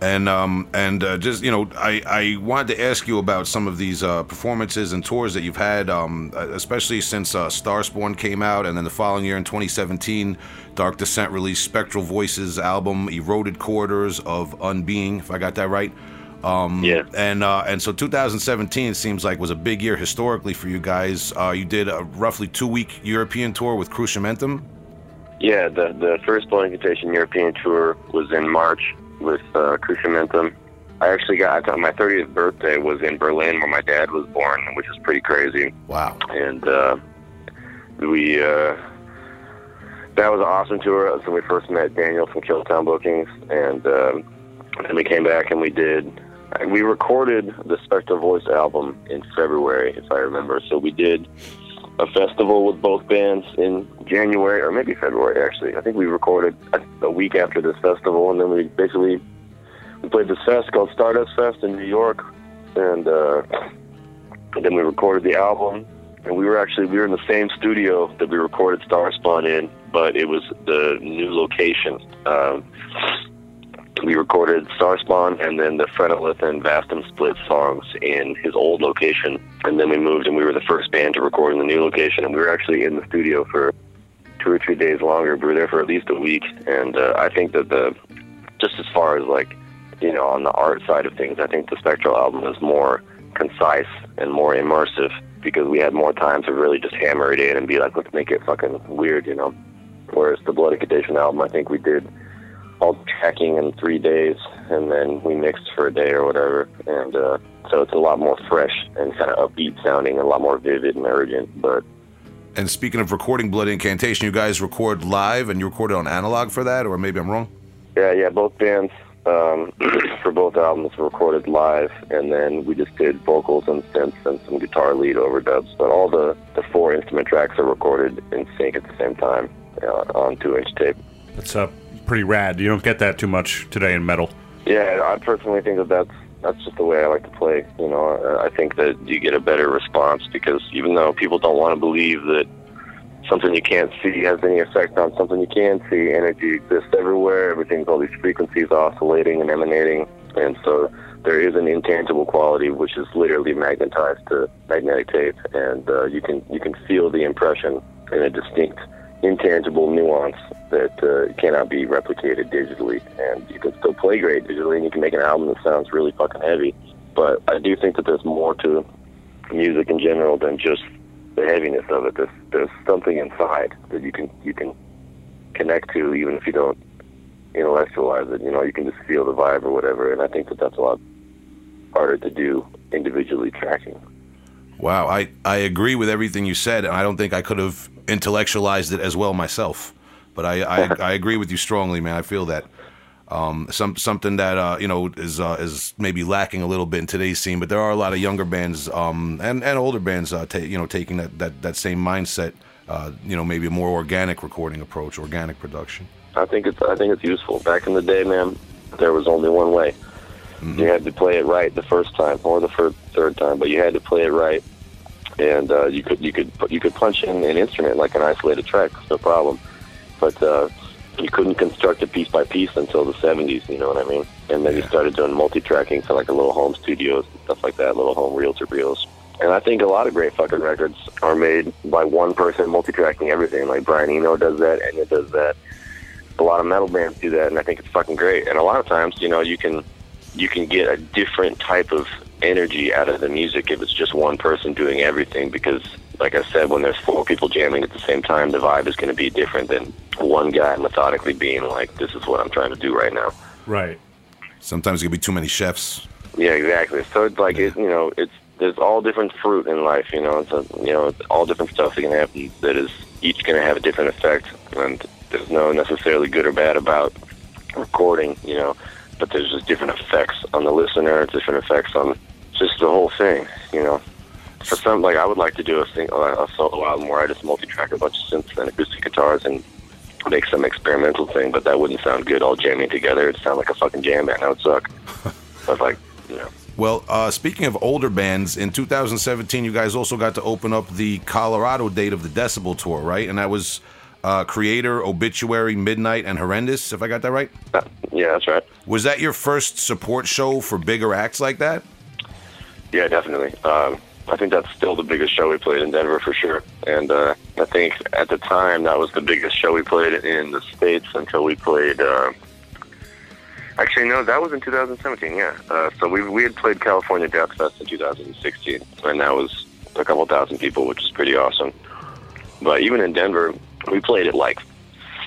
[SPEAKER 2] And um and uh, just you know I I wanted to ask you about some of these uh, performances and tours that you've had, um, uh, especially since uh, Starspawn came out, and then the following year in 2017, Dark Descent released Spectral Voices album, Eroded Corridors of Unbeing, if I got that right. Um,
[SPEAKER 3] Yeah.
[SPEAKER 2] And uh, and so 2017 seems like was a big year historically for you guys. Uh, you did a roughly two week European tour with Cruciamentum.
[SPEAKER 3] Yeah, the the first Blood Incantation European tour was in March with uh, Cruciamentum. I actually got my 30th birthday was in Berlin, where my dad was born, which is pretty crazy.
[SPEAKER 2] Wow.
[SPEAKER 3] and uh, we uh, that was an awesome tour. That was when we first met Daniel from Killtown Bookings, and um, then we came back and we did. We recorded the Spectral Voice album in February, if I remember. So we did a festival with both bands in January or maybe February. Actually, I think we recorded a, a week after this festival, and then we basically we played this fest called Stardust Fest in New York, and uh, then we recorded the album and we were actually we were in the same studio that we recorded Starspawn in, but it was the new location. Um, we recorded Starspawn and then the Phrenelith and Vastum split songs in his old location, and then we moved and we were the first band to record in the new location, and we were actually in the studio for two or three days longer. We were there for at least a week, and uh, I think that the just as far as like you know on the art side of things, I think the Spectral album is more concise and more immersive because we had more time to really just hammer it in and be like, let's make it fucking weird, you know. Whereas the Blood Incantation album, I think we did all tracking in three days, and then we mixed for a day or whatever, and uh, so it's a lot more fresh and kind of upbeat sounding, a lot more vivid and urgent. But
[SPEAKER 2] And speaking of recording Blood Incantation, you guys record live and you recorded on analog for that, or maybe I'm wrong?
[SPEAKER 3] yeah, yeah, both bands um, for both albums were recorded live, and then we just did vocals and synths and some guitar lead overdubs. But all the the four instrument tracks are recorded in sync at the same time uh, on two inch tape.
[SPEAKER 4] That's uh, pretty rad. You don't get that too much today in metal.
[SPEAKER 3] Yeah, I personally think that that's that's just the way I like to play. You know, Uh, I think that you get a better response because even though people don't want to believe that something you can't see has any effect on something you can see. Energy exists everywhere. Everything's all these frequencies oscillating and emanating, and so there is an intangible quality which is literally magnetized to magnetic tape, and uh, you can you can feel the impression in a distinct, intangible nuance that uh, cannot be replicated digitally. And you can still play great digitally, and you can make an album that sounds really fucking heavy. But I do think that there's more to music in general than just the heaviness of it. There's there's something inside that you can you can connect to, even if you don't intellectualize it. You know, you can just feel the vibe or whatever. And I think that that's a lot harder to do individually tracking.
[SPEAKER 2] Wow, I, I agree with everything you said, and I don't think I could have intellectualized it as well myself. But I, I, I agree with you strongly, man. I feel that um, some something that uh, you know is uh, is maybe lacking a little bit in today's scene. But there are a lot of younger bands um, and and older bands, uh, ta- you know, taking that, that, that same mindset. Uh, you know, maybe a more organic recording approach, organic production.
[SPEAKER 3] I think it's I think it's useful. Back in the day, man, there was only one way. You had to play it right the first time or the third time, but you had to play it right. And uh, you could you could you could punch in an instrument like an isolated track, no problem. But uh, you couldn't construct it piece by piece until the 70s. You know what I mean? And then you started doing multi-tracking for like a little home studios and stuff like that, little home reel to reels. And I think a lot of great fucking records are made by one person multi-tracking everything. Like Brian Eno does that, Enya does that. A lot of metal bands do that, and I think it's fucking great. And a lot of times, you know, you can you can get a different type of energy out of the music if it's just one person doing everything because like I said, when there's four people jamming at the same time, the vibe is going to be different than one guy methodically being like, "This is what I'm trying to do right now."
[SPEAKER 4] Right.
[SPEAKER 2] Sometimes it can be too many chefs.
[SPEAKER 3] Yeah, exactly. So it's like it, you know, it's there's all different fruit in life. You know, it's a, you know, it's all different stuff that can happen that is each going to have a different effect, and there's no necessarily good or bad about recording. You know, but there's just different effects on the listener, different effects on just the whole thing. You know, for some, like I would like to do a, sing, a solo album where I just multi-track a bunch of synths and acoustic guitars and make some experimental thing, but that wouldn't sound good all jamming together. It'd sound like a fucking jam band. That would suck. but like, you know.
[SPEAKER 2] Well, uh, speaking of older bands, in 2017, you guys also got to open up the Colorado date of the Decibel Tour, right? And that was uh, Kreator, Obituary, Midnight, and Horrendous, if I got that right?
[SPEAKER 3] Uh, yeah, that's right.
[SPEAKER 2] Was that your first support show for bigger acts like that?
[SPEAKER 3] Yeah, definitely. Um, I think that's still the biggest show we played in Denver for sure. And uh, I think at the time that was the biggest show we played in the States until we played. Uh, actually, no, that was in 2017, yeah. Uh, so we, we had played California Death Fest in 2016, and that was a couple thousand people, which is pretty awesome. But even in Denver, we played at like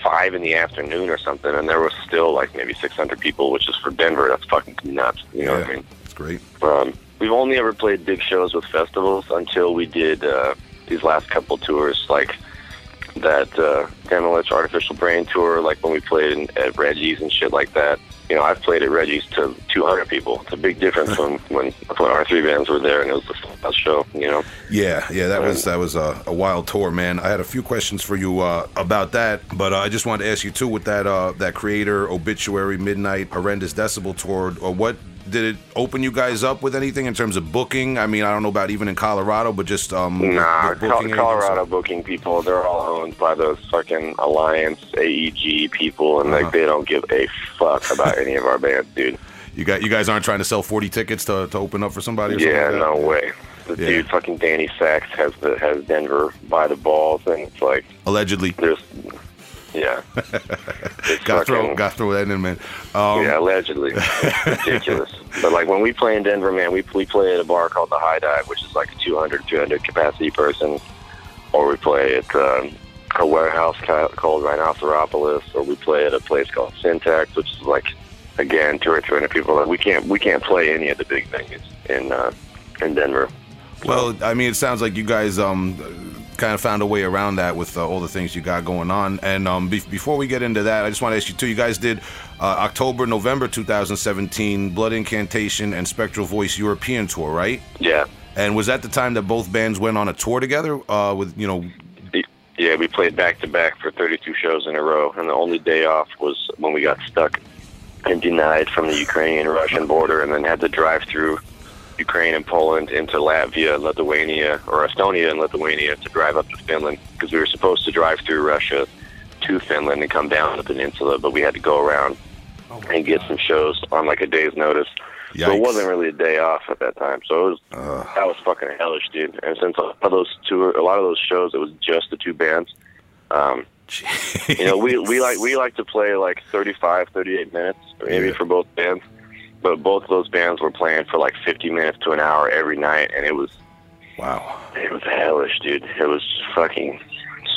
[SPEAKER 3] five in the afternoon or something, and there was still like maybe 600 people, which is for Denver. That's fucking nuts. You know what I mean?
[SPEAKER 2] It's great.
[SPEAKER 3] Um, we've only ever played big shows with festivals until we did uh, these last couple tours, like that uh, Demilich Artificial Brain tour, like when we played in, at Reggie's and shit like that. You know, I've played at Reggie's to 200 people. It's a big difference from when when our three bands were there and it was the last show. You know.
[SPEAKER 2] Yeah, yeah, that was that was a, a wild tour, man. I had a few questions for you uh, about that, but uh, I just wanted to ask you too with that uh, that Kreator, Obituary, Midnight, Horrendous Decibel tour. Or what did it open you guys up with anything in terms of booking? I mean, I don't know about even in Colorado, but just um,
[SPEAKER 3] Nah,
[SPEAKER 2] booking?
[SPEAKER 3] Colorado booking people, they're all owned by those fucking Alliance AEG people, and
[SPEAKER 2] Uh-huh.
[SPEAKER 3] like they don't give a fuck about any of our bands, dude.
[SPEAKER 2] You got you guys aren't trying to sell forty tickets to, to open up for somebody? Or something
[SPEAKER 3] Yeah,
[SPEAKER 2] like
[SPEAKER 3] no way. The
[SPEAKER 2] Yeah.
[SPEAKER 3] dude, fucking Danny Sachs, has the has Denver by the balls, and it's like
[SPEAKER 2] Allegedly,
[SPEAKER 3] there's, yeah,
[SPEAKER 2] got throw got throw that in, man. Um,
[SPEAKER 3] yeah, allegedly, ridiculous. But like when we play in Denver, man, we we play at a bar called the High Dive, which is like a 200 300 capacity person, or we play at um, a warehouse ca- called Rhinoceropolis, or we play at a place called Syntax, which is like again two or three hundred people. Like, we can't we can't play any of the big venues in uh, in Denver.
[SPEAKER 2] Well, I mean, it sounds like you guys um kind of found a way around that with uh, all the things you got going on. And um, be- before we get into that, I just want to ask you too. You guys did uh, October, November 2017, Blood Incantation and Spectral Voice European tour, right?
[SPEAKER 3] Yeah,
[SPEAKER 2] And was that the time that both bands went on a tour together? Uh, with you know,
[SPEAKER 3] yeah, we played back to back for 32 shows in a row, and the only day off was when we got stuck and denied from the Ukrainian Russian border, and then had to drive through Ukraine and Poland into Latvia, Lithuania, or Estonia and Lithuania to drive up to Finland because we were supposed to drive through Russia to Finland and come down the peninsula, but we had to go around and get some shows on like a day's notice. So it wasn't really a day off at that time. So it was that was fucking hellish, dude. And since a lot of those tour, a lot of those shows, it was just the two bands. Um, you know, we we like we like to play like 35, 38 minutes, maybe
[SPEAKER 2] Yeah.
[SPEAKER 3] for both bands. But both of those bands were playing for like 50 minutes to an hour every night, and it was
[SPEAKER 2] Wow.
[SPEAKER 3] it was hellish, dude. It was fucking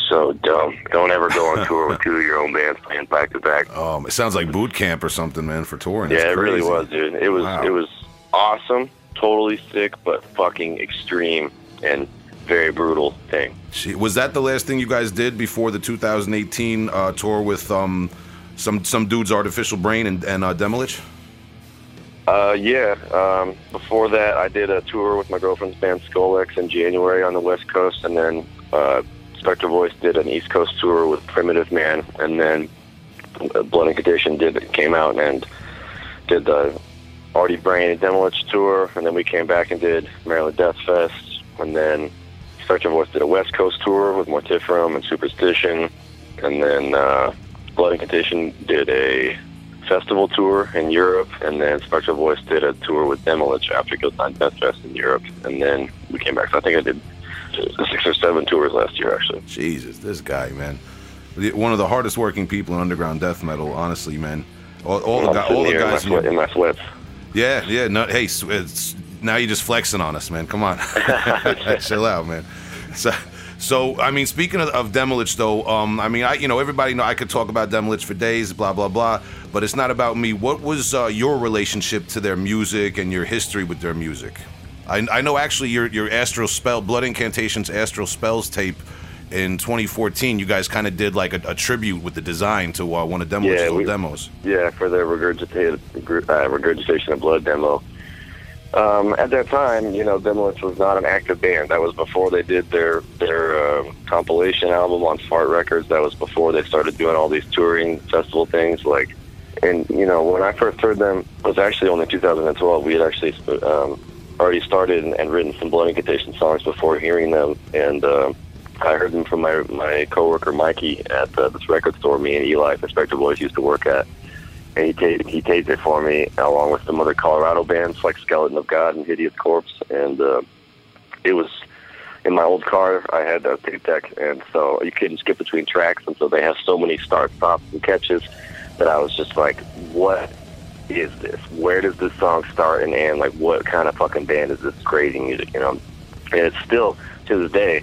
[SPEAKER 3] so dumb. Don't ever go on tour with two of your own bands playing back to back.
[SPEAKER 2] Um, it sounds like boot camp or something, man, for touring.
[SPEAKER 3] Yeah,
[SPEAKER 2] That's
[SPEAKER 3] it really was, dude. It was
[SPEAKER 2] Wow.
[SPEAKER 3] it was awesome, totally sick, but fucking extreme and very brutal thing.
[SPEAKER 2] Gee, Was that the last thing you guys did before the 2018 uh, tour with um, some some dude's artificial brain and, and uh, Demilich?
[SPEAKER 3] Uh, yeah. Um, before that, I did a tour with my girlfriend's band Skull-X in January on the West Coast, and then uh, Spectral Voice did an East Coast tour with Primitive Man, and then uh, Blood Incantation did came out and did the Artie Brain and Demilich tour, and then we came back and did Maryland Death Fest, and then Spectral Voice did a West Coast tour with Mortiferum and Superstition, and then uh, Blood Incantation did a festival tour in Europe, and then Spectral Voice did a tour with Demilich after Killtown Death Fest in Europe, and then we came back. So I think I did six or seven tours last year, actually.
[SPEAKER 2] Jesus, this guy, man. One of the hardest working people in underground death metal, honestly, man. All, all the, guy, all the
[SPEAKER 3] here in my,
[SPEAKER 2] guys. in
[SPEAKER 3] sweat, in my sweats.
[SPEAKER 2] Yeah, yeah. No, hey, now you're just flexing on us, man. Come on, chill out, man. So, so I mean, speaking of, of Demilich, though, um, I mean, I you know everybody know I could talk about Demilich for days, blah blah blah, but it's not about me. What was uh, your relationship to their music and your history with their music? I, I know actually your your Astral Spell, Blood Incantations Astral Spells tape. In 2014, you guys kind of did like a, a tribute with the design to uh, one of Demilich's
[SPEAKER 3] Yeah, we-
[SPEAKER 2] demos.
[SPEAKER 3] Yeah, for the regurgitated uh, regurgitation of blood demo. Um, at that time, you know, Demilich was not an active band. That was before they did their their um compilation album on Svart Records. That was before they started doing all these touring festival things. Like, and you know, when I first heard them, it was actually only 2012. We had actually um, already started and, and written some Blood Incantation songs before hearing them, and um I heard them from my my coworker Mikey at uh, this record store. Me and Eli, the Spectre Boys, used to work at and he taped, he taped it for me along with some other Colorado bands like Skeleton of God and Hideous Corpse, and uh, it was in my old car. I had a tape deck, and so you couldn't skip between tracks, and so they have so many start, stops, and catches that I was just like, "What is this? Where does this song start and end? Like, what kind of fucking band is this crazy music? You know?" And it's still to this day.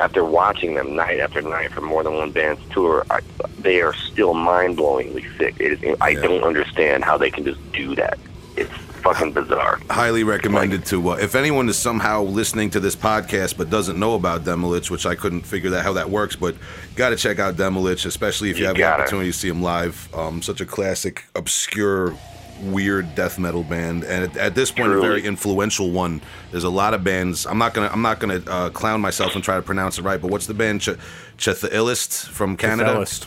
[SPEAKER 3] After watching them night after night for more than one band's tour, I, they are still mind-blowingly sick. It is, I
[SPEAKER 2] Yeah.
[SPEAKER 3] don't understand how they can just do that. It's fucking bizarre.
[SPEAKER 2] highly recommended to uh, if anyone is somehow listening to this podcast but doesn't know about Demilich, which I couldn't figure out how that works, but got to check out Demilich, especially if you,
[SPEAKER 3] You
[SPEAKER 2] have the opportunity to see them live. Um, such a classic, obscure, weird death metal band, and at, at this point,
[SPEAKER 3] Truly.
[SPEAKER 2] a very influential one. There's a lot of bands. I'm not gonna I'm not gonna uh, clown myself and try to pronounce it right, but what's the band Ch- Chthe'ilist from Canada?
[SPEAKER 4] Chthe'ilist.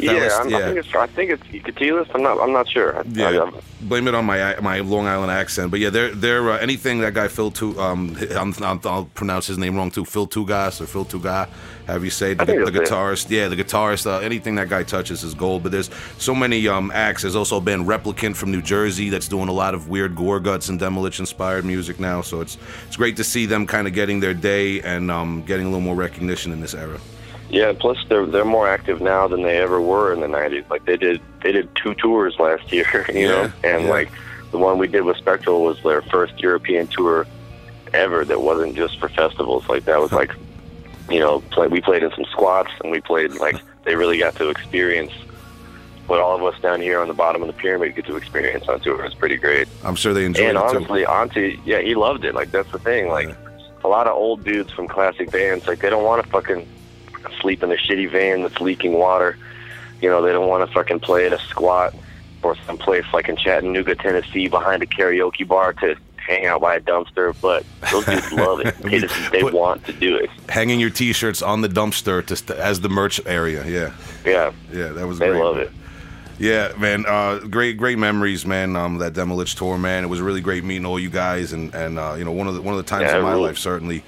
[SPEAKER 3] Yeah, I'm, I think it's I think it's. I'm not I'm not sure. I-
[SPEAKER 2] Yeah,
[SPEAKER 3] I-
[SPEAKER 2] blame it on my my Long Island accent, but yeah, they're they're uh, anything that guy Phil Tu um I'm, I'll, I'll pronounce his name wrong too, Phil Tougas or Phil Tuga, have you say. The, the
[SPEAKER 3] it.
[SPEAKER 2] guitarist, yeah, the guitarist. Uh, anything that guy touches is gold. But there's so many um acts. There's also been Replicant from New Jersey that's doing a lot of weird Gorguts and Demilich inspired music now. So it's it's great to see them kind of getting their day and um getting a little more recognition in this era.
[SPEAKER 3] Yeah, plus they're they're more active now than they ever were in the '90s. Like they did they did two tours last year, you
[SPEAKER 2] Yeah,
[SPEAKER 3] know, and
[SPEAKER 2] yeah.
[SPEAKER 3] like the one we did with Spectral was their first European tour ever that wasn't just for festivals. Like that was like, you know, play, we played in some squats and we played like they really got to experience what all of us down here on the bottom of the pyramid get to experience on tour. It's pretty great.
[SPEAKER 2] I'm sure they enjoyed
[SPEAKER 3] and
[SPEAKER 2] it And
[SPEAKER 3] honestly, Antti, yeah, he loved it. Like that's the thing. Like a lot of old dudes from classic bands, like they don't want to fucking sleep in a shitty van that's leaking water. You know, they don't want to fucking play at a squat or someplace like in Chattanooga, Tennessee, behind a karaoke bar to hang out by a dumpster. But those dudes love it. They, just, they
[SPEAKER 2] But-
[SPEAKER 3] want to do it.
[SPEAKER 2] Hanging your T-shirts on the dumpster to st- as the merch area. Yeah,
[SPEAKER 3] Yeah,
[SPEAKER 2] yeah, that was
[SPEAKER 3] they
[SPEAKER 2] great.
[SPEAKER 3] love it.
[SPEAKER 2] Yeah, man. Uh, great, great memories, man. Um, that Demilich tour, man. It was really great meeting all you guys, and and uh, you know one of the one of the times
[SPEAKER 3] Yeah,
[SPEAKER 2] in my
[SPEAKER 3] really.
[SPEAKER 2] life certainly.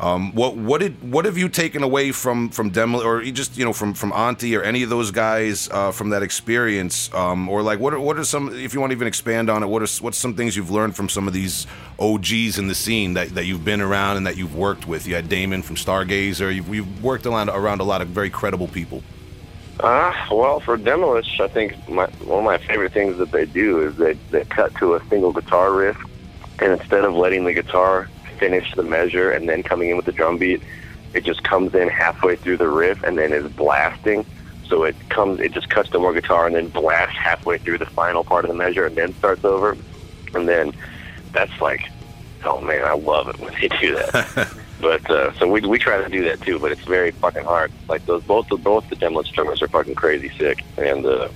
[SPEAKER 2] Um, what what did what have you taken away from from Demilich, or just you know from from Antti or any of those guys uh, from that experience, um, or like what are what are some if you want to even expand on it, what are what's some things you've learned from some of these OGs in the scene that, that you've been around and that you've worked with? You had Damon from Stargazer. You've, you've worked around around a lot of very credible people.
[SPEAKER 3] Uh, well, for Demilich, I think my, one of my favorite things that they do is they, they cut to a single guitar riff, and instead of letting the guitar finish the measure and then coming in with the drum beat, it just comes in halfway through the riff and then is blasting. So it comes, it just cuts to more guitar and then blasts halfway through the final part of the measure and then starts over. And then that's like, oh man, I love it when they do that. But uh, so we we try to do that too, but it's very fucking hard. Like those both the both the Demilich drummers are fucking crazy sick, and uh,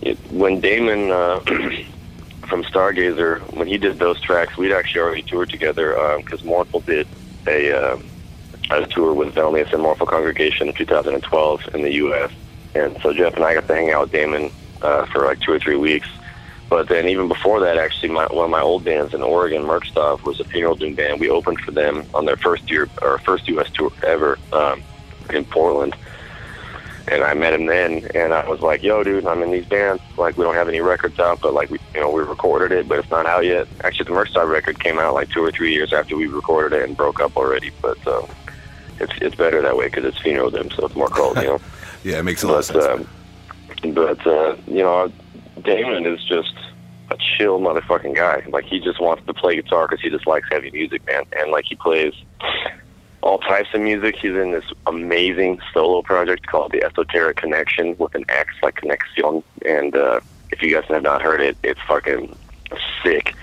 [SPEAKER 3] it, when Damon uh, from Stargazer when he did those tracks, we'd actually already toured together because Mournful did a uh, a tour with Velnias and Mournful Congregation in 2012 in the U.S. And so Jeff and I got to hang out with Damon uh, for like two or three weeks. But then even before that, actually, my, one of my old bands in Oregon, Merkstov, was a funeral doom band. We opened for them on their first year or first U.S. tour ever um, in Portland. And I met him then, and I was like, "Yo, dude, I'm in these bands. Like, we don't have any records out, but like, we, you know, we recorded it, but it's not out yet. Actually, the Merkstov record came out like two or three years after we recorded it and broke up already. But uh, it's it's better that way because it's funeral them, so it's more cold, you know."
[SPEAKER 2] Yeah, it makes a lot of
[SPEAKER 3] but
[SPEAKER 2] sense.
[SPEAKER 3] um, but uh, you know, Damon is just a chill motherfucking guy. Like he just wants to play guitar because he just likes heavy music, man. And like he plays all types of music. He's in this amazing solo project called the Esoteric Connection with an X, like Connexion. And uh, if you guys have not heard it, it's fucking sick.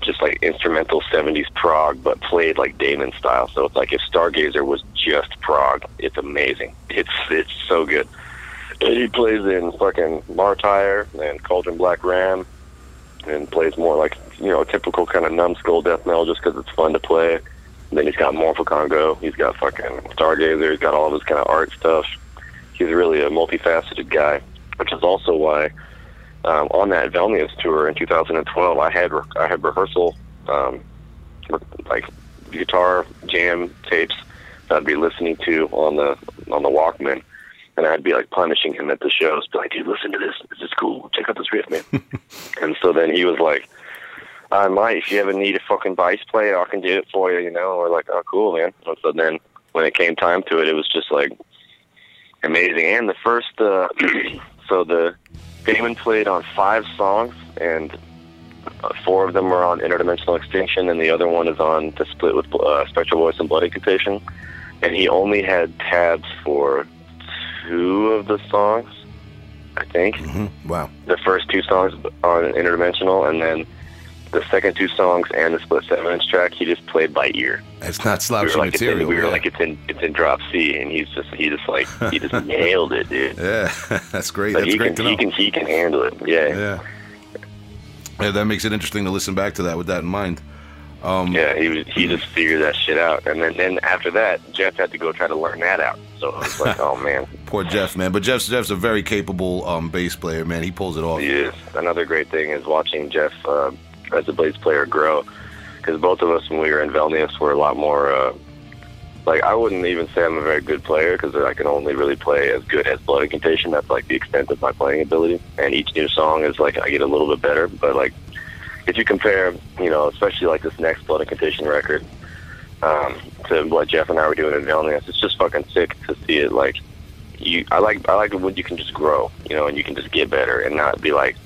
[SPEAKER 3] Just like instrumental 70s prog, but played like Damon style. So it's like if Stargazer was just prog, it's amazing. It's it's so good. And he plays in fucking Martyr and Cauldron Black Ram, and plays more like you know typical kind of numbskull death metal just because it's fun to play. Then he's got Mournful Congo. He's got fucking Stargazer. He's got all of his kind of art stuff. He's really a multifaceted guy, which is also why um, on that Velnias tour in 2012, I had re- I had rehearsal um, re- like guitar jam tapes that I'd be listening to on the on the Walkman, and I'd be like punishing him at the shows, be like, "Dude, listen to this. This is cool. Check out this riff, man." and so then he was like, "I might. If you ever need a fucking bass player, I can do it for you." You know, we're like, "Oh, cool, man." So then when it came time to it, it was just like amazing. And the first, uh, so the Damon played on five songs, and uh, four of them were on Interdimensional Extinction, and the other one is on the split with uh, Spectral Voice and Blood Incantation. And he only had tabs for two of the songs, I think.
[SPEAKER 2] Wow.
[SPEAKER 3] The first two songs on Interdimensional, and then the second two songs and the split seven inch track, he just played by ear.
[SPEAKER 2] It's not
[SPEAKER 3] We
[SPEAKER 2] slouchy
[SPEAKER 3] were like, it's in,
[SPEAKER 2] material.
[SPEAKER 3] we were
[SPEAKER 2] yeah.
[SPEAKER 3] like, it's in, it's in drop C, and he's just, he just like, he just nailed it, dude.
[SPEAKER 2] yeah, that's great.
[SPEAKER 3] But
[SPEAKER 2] That's
[SPEAKER 3] he
[SPEAKER 2] great
[SPEAKER 3] can,
[SPEAKER 2] to know.
[SPEAKER 3] he can, he can handle it. Yeah.
[SPEAKER 2] yeah. Yeah, that makes it interesting to listen back to that with that in mind.
[SPEAKER 3] Yeah, he was, he just figured that shit out, and then then after that, Jeff had to go try to learn that out. So I was like, oh man,
[SPEAKER 2] Poor Jeff, man. But Jeff's Jeff's a very capable um, bass player, man. He pulls it off.
[SPEAKER 3] he is. Another great thing is watching Jeff uh, as a bass player grow, because both of us when we were in Velnias were a lot more. Uh, like I wouldn't even say I'm a very good player because I can only really play as good as Blood Incantation. That's like the extent of my playing ability, and each new song is like I get a little bit better. But like if you compare, you know, especially like this next Blood Incantation record um, to what Jeff and I were doing in Velnias, it's just fucking sick to see it. Like, you, I like, I like it when you can just grow, you know, and you can just get better and not be like,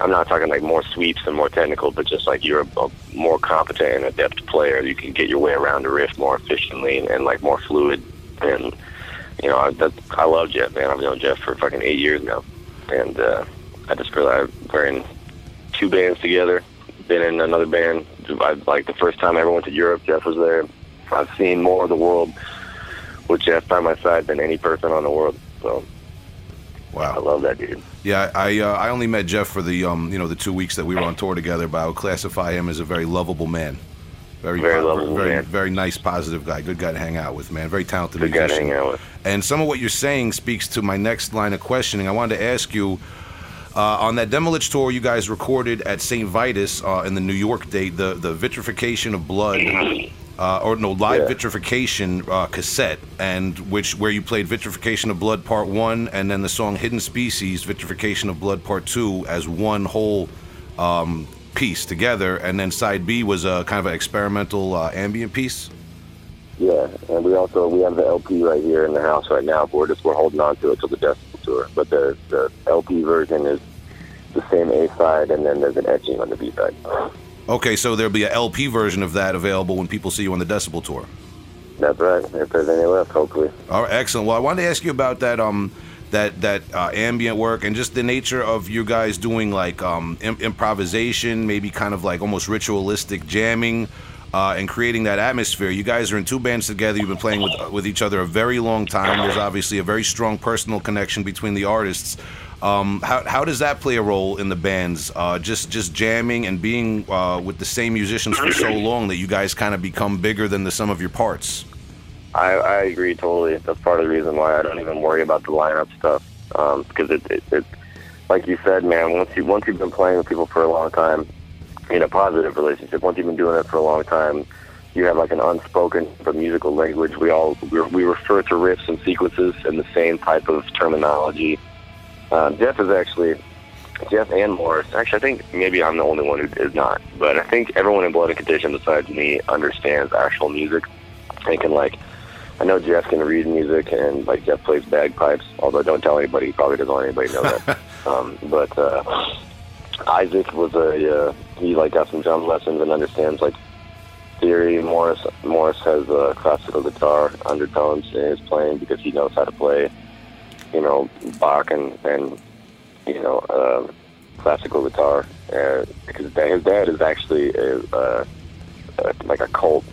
[SPEAKER 3] I'm not talking like more sweeps and more technical, but just like you're a, a more competent and adept player. You can get your way around the riff more efficiently and, and like more fluid. And you know, I, that, I love Jeff, man. I've known Jeff for fucking eight years now, and uh, I just realized we're in two bands together. Been in another band. I, like the first time I ever went to Europe, Jeff was there. I've seen more of the world with Jeff by my side than any person on the world. So I love that dude.
[SPEAKER 2] Yeah, I uh, I only met Jeff for the um you know the two weeks that we were on tour together, but I would classify him as a very lovable man. Very,
[SPEAKER 3] Very lovable
[SPEAKER 2] very,
[SPEAKER 3] man.
[SPEAKER 2] very nice, positive guy. Good guy to hang out with, man. Very talented
[SPEAKER 3] Good guy to hang out with.
[SPEAKER 2] And some of what you're saying speaks to my next line of questioning. I wanted to ask you uh, on that Demilich tour you guys recorded at St. Vitus uh, in the New York date, the the vitrification of blood. Uh, or no, live
[SPEAKER 3] Yeah.
[SPEAKER 2] vitrification uh, cassette, and which where you played vitrification of blood part one, and then the song Hidden Species, vitrification of blood part two, as one whole um, piece together, and then side B was a kind of an experimental uh, ambient piece.
[SPEAKER 3] Yeah, and we also we have the LP right here in the house right now. But we're just we're holding on to it till the Decibel tour. But the the LP version is the same A side, and then there's an etching on the B side.
[SPEAKER 2] Okay, so there'll be a LP version of that available when people see you on the Decibel tour.
[SPEAKER 3] That's right. If there's any left, hopefully.
[SPEAKER 2] All right, excellent. Well, I wanted to ask you about that um that that uh, ambient work and just the nature of you guys doing like um Im- improvisation, maybe kind of like almost ritualistic jamming. Uh, and creating that atmosphere. You guys are in two bands together. You've been playing with with each other a very long time. There's obviously a very strong personal connection between the artists. Um, how, how does that play a role in the bands? Uh, just just jamming and being uh, with the same musicians for so long that you guys kind of become bigger than the sum of your parts.
[SPEAKER 3] I, I agree totally. That's part of the reason why I don't even worry about the lineup stuff. Um, because it, it, it, like you said, man, once you once you've been playing with people for a long time, in a positive relationship, once you've been doing it for a long time, you have like an unspoken but musical language. We all we, we refer to riffs and sequences in the same type of terminology. Uh, Jeff is actually Jeff and Morris. Actually, I think maybe I'm the only one who is not, but I think everyone in Blood Incantation besides me understands actual music and can like I know Jeff can read music and like Jeff plays bagpipes, although don't tell anybody. He probably doesn't want anybody to know that. um, but uh, Isaac was a uh, he like got some drum lessons and understands like theory. Morris Morris has uh, classical guitar undertones in his playing because he knows how to play, you know, Bach and and you know uh, classical guitar. Uh, because his dad, is actually a, uh, like a cult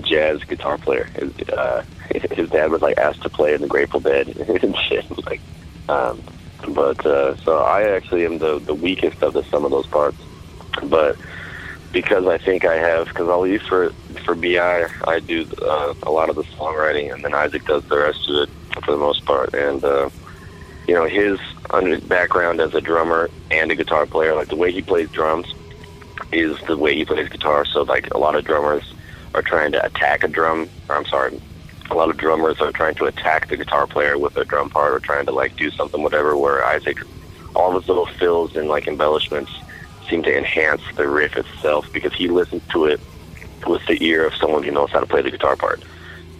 [SPEAKER 3] jazz guitar player. His, uh, his dad was like asked to play in the Grateful Dead and shit. Like, um, but uh, so I actually am the the weakest of the some of those parts. But because I think I have, because I'll use for for Bi, I do uh, a lot of the songwriting, and then Isaac does the rest of it for the most part. And uh, you know, his background as a drummer and a guitar player, like the way he plays drums, is the way he plays guitar. So like a lot of drummers are trying to attack a drum, or I'm sorry, a lot of drummers are trying to attack the guitar player with a drum part or trying to like do something whatever. Where Isaac, all his little fills and like embellishments seem to enhance the riff itself because he listens to it with the ear of someone who knows how to play the guitar part,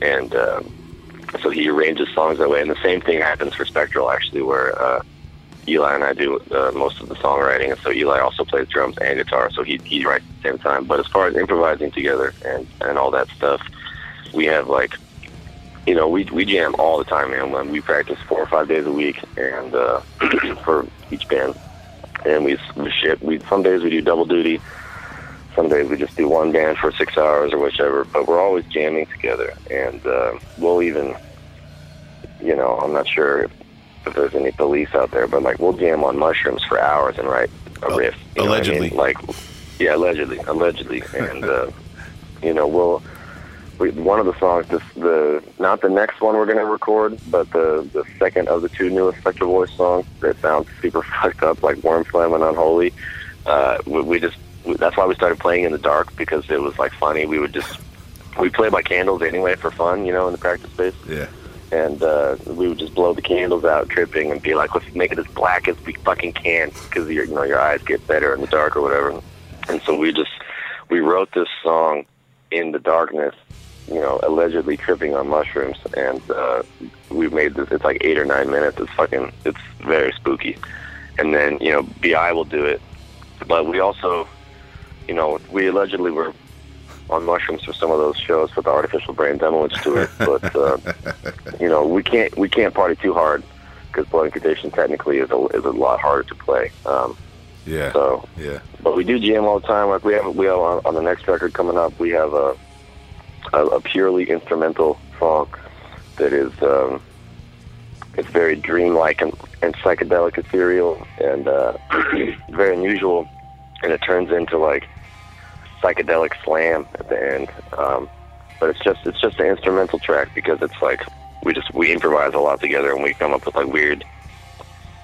[SPEAKER 3] and um, so he arranges songs that way. And the same thing happens for Spectral actually, where uh, Eli and I do uh, most of the songwriting, and so Eli also plays drums and guitar, so he he writes at the same time. But as far as improvising together and and all that stuff, we have like, you know, we we jam all the time, man. We practice four or five days a week, and uh, for each band, and we we shit. We some days we do double duty. Some days we just do one band for six hours or whichever, but we're always jamming together, and uh, we'll even, you know, I'm not sure if if there's any police out there, but like we'll jam on mushrooms for hours and write a
[SPEAKER 2] Oh,
[SPEAKER 3] riff. you know what I
[SPEAKER 2] allegedly.
[SPEAKER 3] mean? like yeah, allegedly, allegedly, and uh, you know we'll. We, one of the songs, this, the not the next one we're gonna record, but the the second of the two newest Spectral Voice songs that sounds super fucked up, like Worm Slam and Unholy. Uh, we, we just that's why we started playing in the dark because it was like funny. We would just we play by candles anyway for fun, you know, in the practice space
[SPEAKER 2] Yeah.
[SPEAKER 3] and uh, we would just blow the candles out, tripping, and be like, "Let's make it as black as we fucking can," because your you know your eyes get better in the dark or whatever. And so we just we wrote this song in the darkness, you know, allegedly tripping on mushrooms, and uh, we made this. It's like eight or nine minutes. It's fucking. It's very spooky. And then you know, Bi will do it, but we also, you know, we allegedly were on mushrooms for some of those shows for the artificial brain demolish it. but. Uh, you know, we can't we can't party too hard because Blood Incantation technically is a is a lot harder to play. Um,
[SPEAKER 2] Yeah.
[SPEAKER 3] so,
[SPEAKER 2] Yeah.
[SPEAKER 3] but we do jam all the time. Like we have we have on, on the next record coming up, we have a a, a purely instrumental funk that is um, it's very dreamlike and, and psychedelic, ethereal, and uh, very unusual. And it turns into like psychedelic slam at the end. Um, but it's just it's just an instrumental track because it's like we just we improvise a lot together and we come up with like weird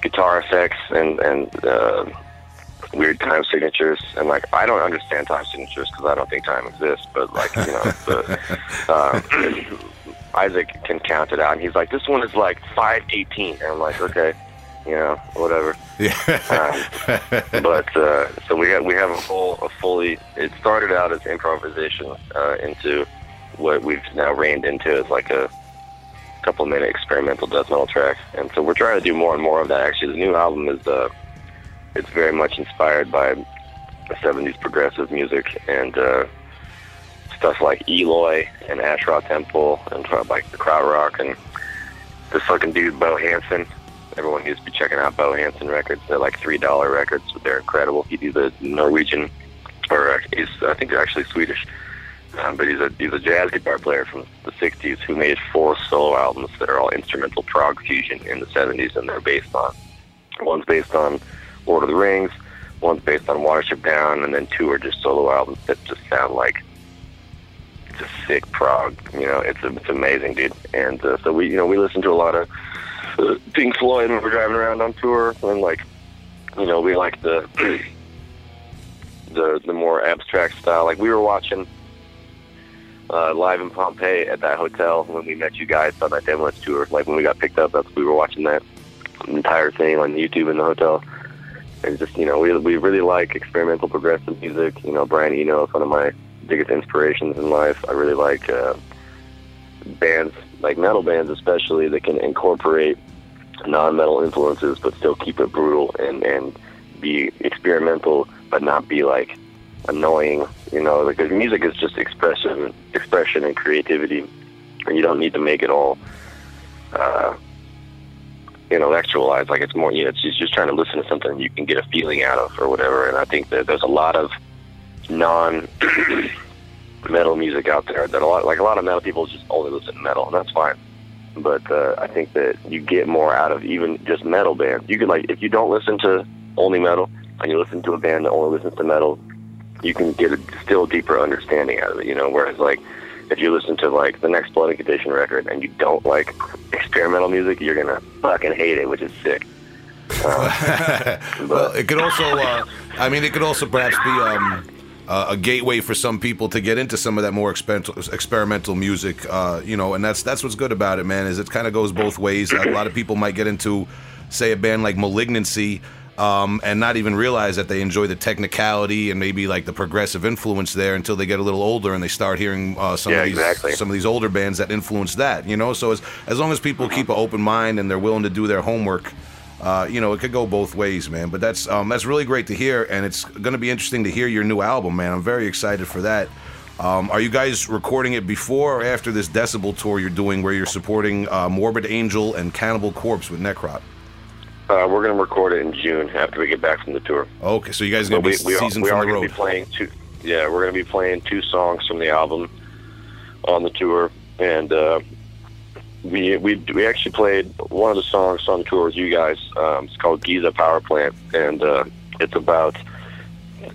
[SPEAKER 3] guitar effects and and uh, weird time signatures and like I don't understand time signatures because I don't think time exists. But like you know, the, uh, Isaac can count it out and he's like, this one is like five eighteen, and I'm like, okay, you know, whatever.
[SPEAKER 2] Yeah.
[SPEAKER 3] Um, but uh, so we have we have a full a fully. It started out as improvisation uh, into what we've now reined into as like a couple minute experimental death metal track, and so we're trying to do more and more of that. Actually, the new album is uh, it's very much inspired by the '70s progressive music and uh, stuff like Eloy and Ash Ra Tempel and like the krautrock and this fucking dude Bo Hansson. Everyone needs to be checking out Bo Hansson records. They're like three dollar records. But they're incredible. He, he's a Norwegian, or uh, he's I think they're actually Swedish. Um, but he's a he's a jazz guitar player from the '60s who made four solo albums that are all instrumental prog fusion in the '70s, and they're based on one's based on Lord of the Rings, one's based on Watership Down, and then two are just solo albums that just sound like just sick prog. You know, it's it's amazing, dude. And uh, so we you know we listen to a lot of Pink Floyd when we're driving around on tour, and like you know we like the the the more abstract style. Like we were watching uh, live in Pompeii at that hotel when we met you guys on that Demilich tour. Like when we got picked up, that's we were watching that entire thing on YouTube in the hotel. And just you know, we we really like experimental progressive music. You know, Brian Eno is one of my biggest inspirations in life. I really like uh, bands like metal bands, especially that can incorporate non-metal influences but still keep it brutal and and be experimental but not be like annoying. You know, because music is just expression, expression and creativity, and you don't need to make it all uh, intellectualized. Like it's more, you know, it's just, just trying to listen to something you can get a feeling out of or whatever. And I think that there's a lot of non metal music out there that a lot, like a lot of metal people just only listen to metal, and that's fine. But uh, I think that you get more out of even just metal bands. You can like if you don't listen to only metal and you listen to a band that only listens to metal, you can get a still deeper understanding out of it. You know, whereas like if you listen to like the next Blood Incantation record and you don't like experimental music, you're gonna fucking hate it, which is sick. Um,
[SPEAKER 2] well, it could also, uh, I mean, it could also perhaps be um, uh, a gateway for some people to get into some of that more experimental, experimental music. Uh, you know, and that's that's what's good about it, man. Is it kind of goes both ways. a lot of people might get into, say, a band like Malignancy. Um, and not even realize that they enjoy the technicality and maybe like the progressive influence there until they get a little older and they start hearing uh, some
[SPEAKER 3] Yeah,
[SPEAKER 2] of these
[SPEAKER 3] exactly.
[SPEAKER 2] some of these older bands that influence that. You know, so as as long as people keep an open mind and they're willing to do their homework, uh, you know, it could go both ways, man. But that's um, that's really great to hear, and it's going to be interesting to hear your new album, man. I'm very excited for that. Um, are you guys recording it before or after this Decibel tour you're doing, where you're supporting uh, Morbid Angel and Cannibal Corpse with Necrot?
[SPEAKER 3] uh, we're gonna record it in June after we get back from the tour.
[SPEAKER 2] Okay, so you guys are going to
[SPEAKER 3] we,
[SPEAKER 2] be
[SPEAKER 3] we, are, we
[SPEAKER 2] from
[SPEAKER 3] are
[SPEAKER 2] the
[SPEAKER 3] going to
[SPEAKER 2] road.
[SPEAKER 3] be playing two. Yeah, we're going to be playing two songs from the album on the tour, and uh, we we we actually played one of the songs on tour with you guys. Um, it's called Giza Power Plant, and uh, it's about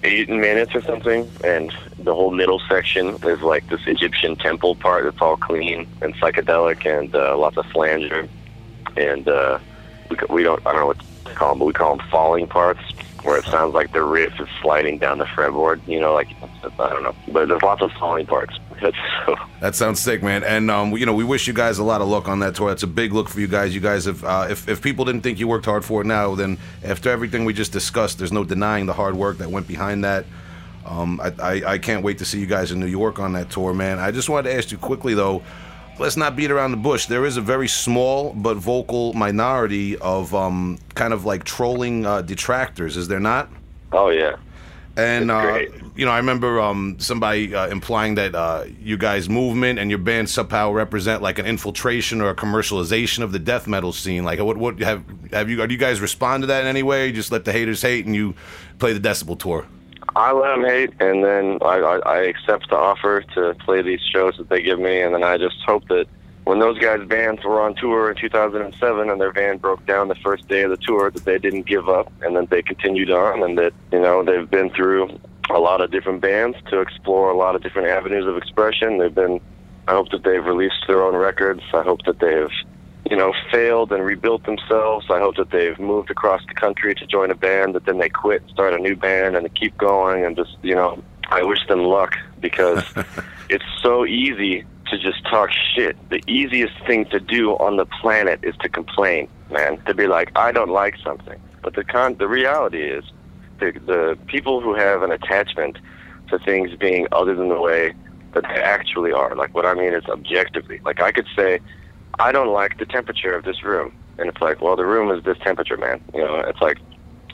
[SPEAKER 3] eight minutes or something. And the whole middle section is like this Egyptian temple part that's all clean and psychedelic, and uh, lots of flanger, and uh, we we don't I don't know what to call them, but we call them falling parts, where it sounds like the riff is sliding down the fretboard. You know, like I don't know, but there's lots of falling parts.
[SPEAKER 2] That sounds sick, man. And um, you know, we wish you guys a lot of luck on that tour. That's a big look for you guys. You guys have, uh, if if people didn't think you worked hard for it now, then after everything we just discussed, there's no denying the hard work that went behind that. Um, I, I I can't wait to see you guys in New York on that tour, man. I just wanted to ask you quickly though. Let's not beat around the bush. There is a very small but vocal minority of um, kind of like trolling uh, detractors, is there not?
[SPEAKER 3] oh yeah.
[SPEAKER 2] And uh, you know, I remember um, somebody uh, implying that uh, you guys' movement and your band somehow represent like an infiltration or a commercialization of the death metal scene. Like, what what have have you? Do you guys respond to that in any way? You just let the haters hate and you play the Decibel tour.
[SPEAKER 3] I let them hate, and then I, I, I accept the offer to play these shows that they give me, and then I just hope that when those guys' bands were on tour in 2007 and their van broke down the first day of the tour, that they didn't give up, and that they continued on, and that you know they've been through a lot of different bands to explore a lot of different avenues of expression. They've been, I hope that they've released their own records. I hope that they've, you know, failed and rebuilt themselves. I hope that they've moved across the country to join a band, that then they quit, start a new band, and they keep going. And just, you know, I wish them luck because it's so easy to just talk shit. The easiest thing to do on the planet is to complain, man. To be like, I don't like something. But the con- the reality is, the the people who have an attachment to things being other than the way that they actually are. Like what I mean is objectively. Like I could say, I don't like the temperature of this room, and it's like, well, the room is this temperature, man. You know, it's like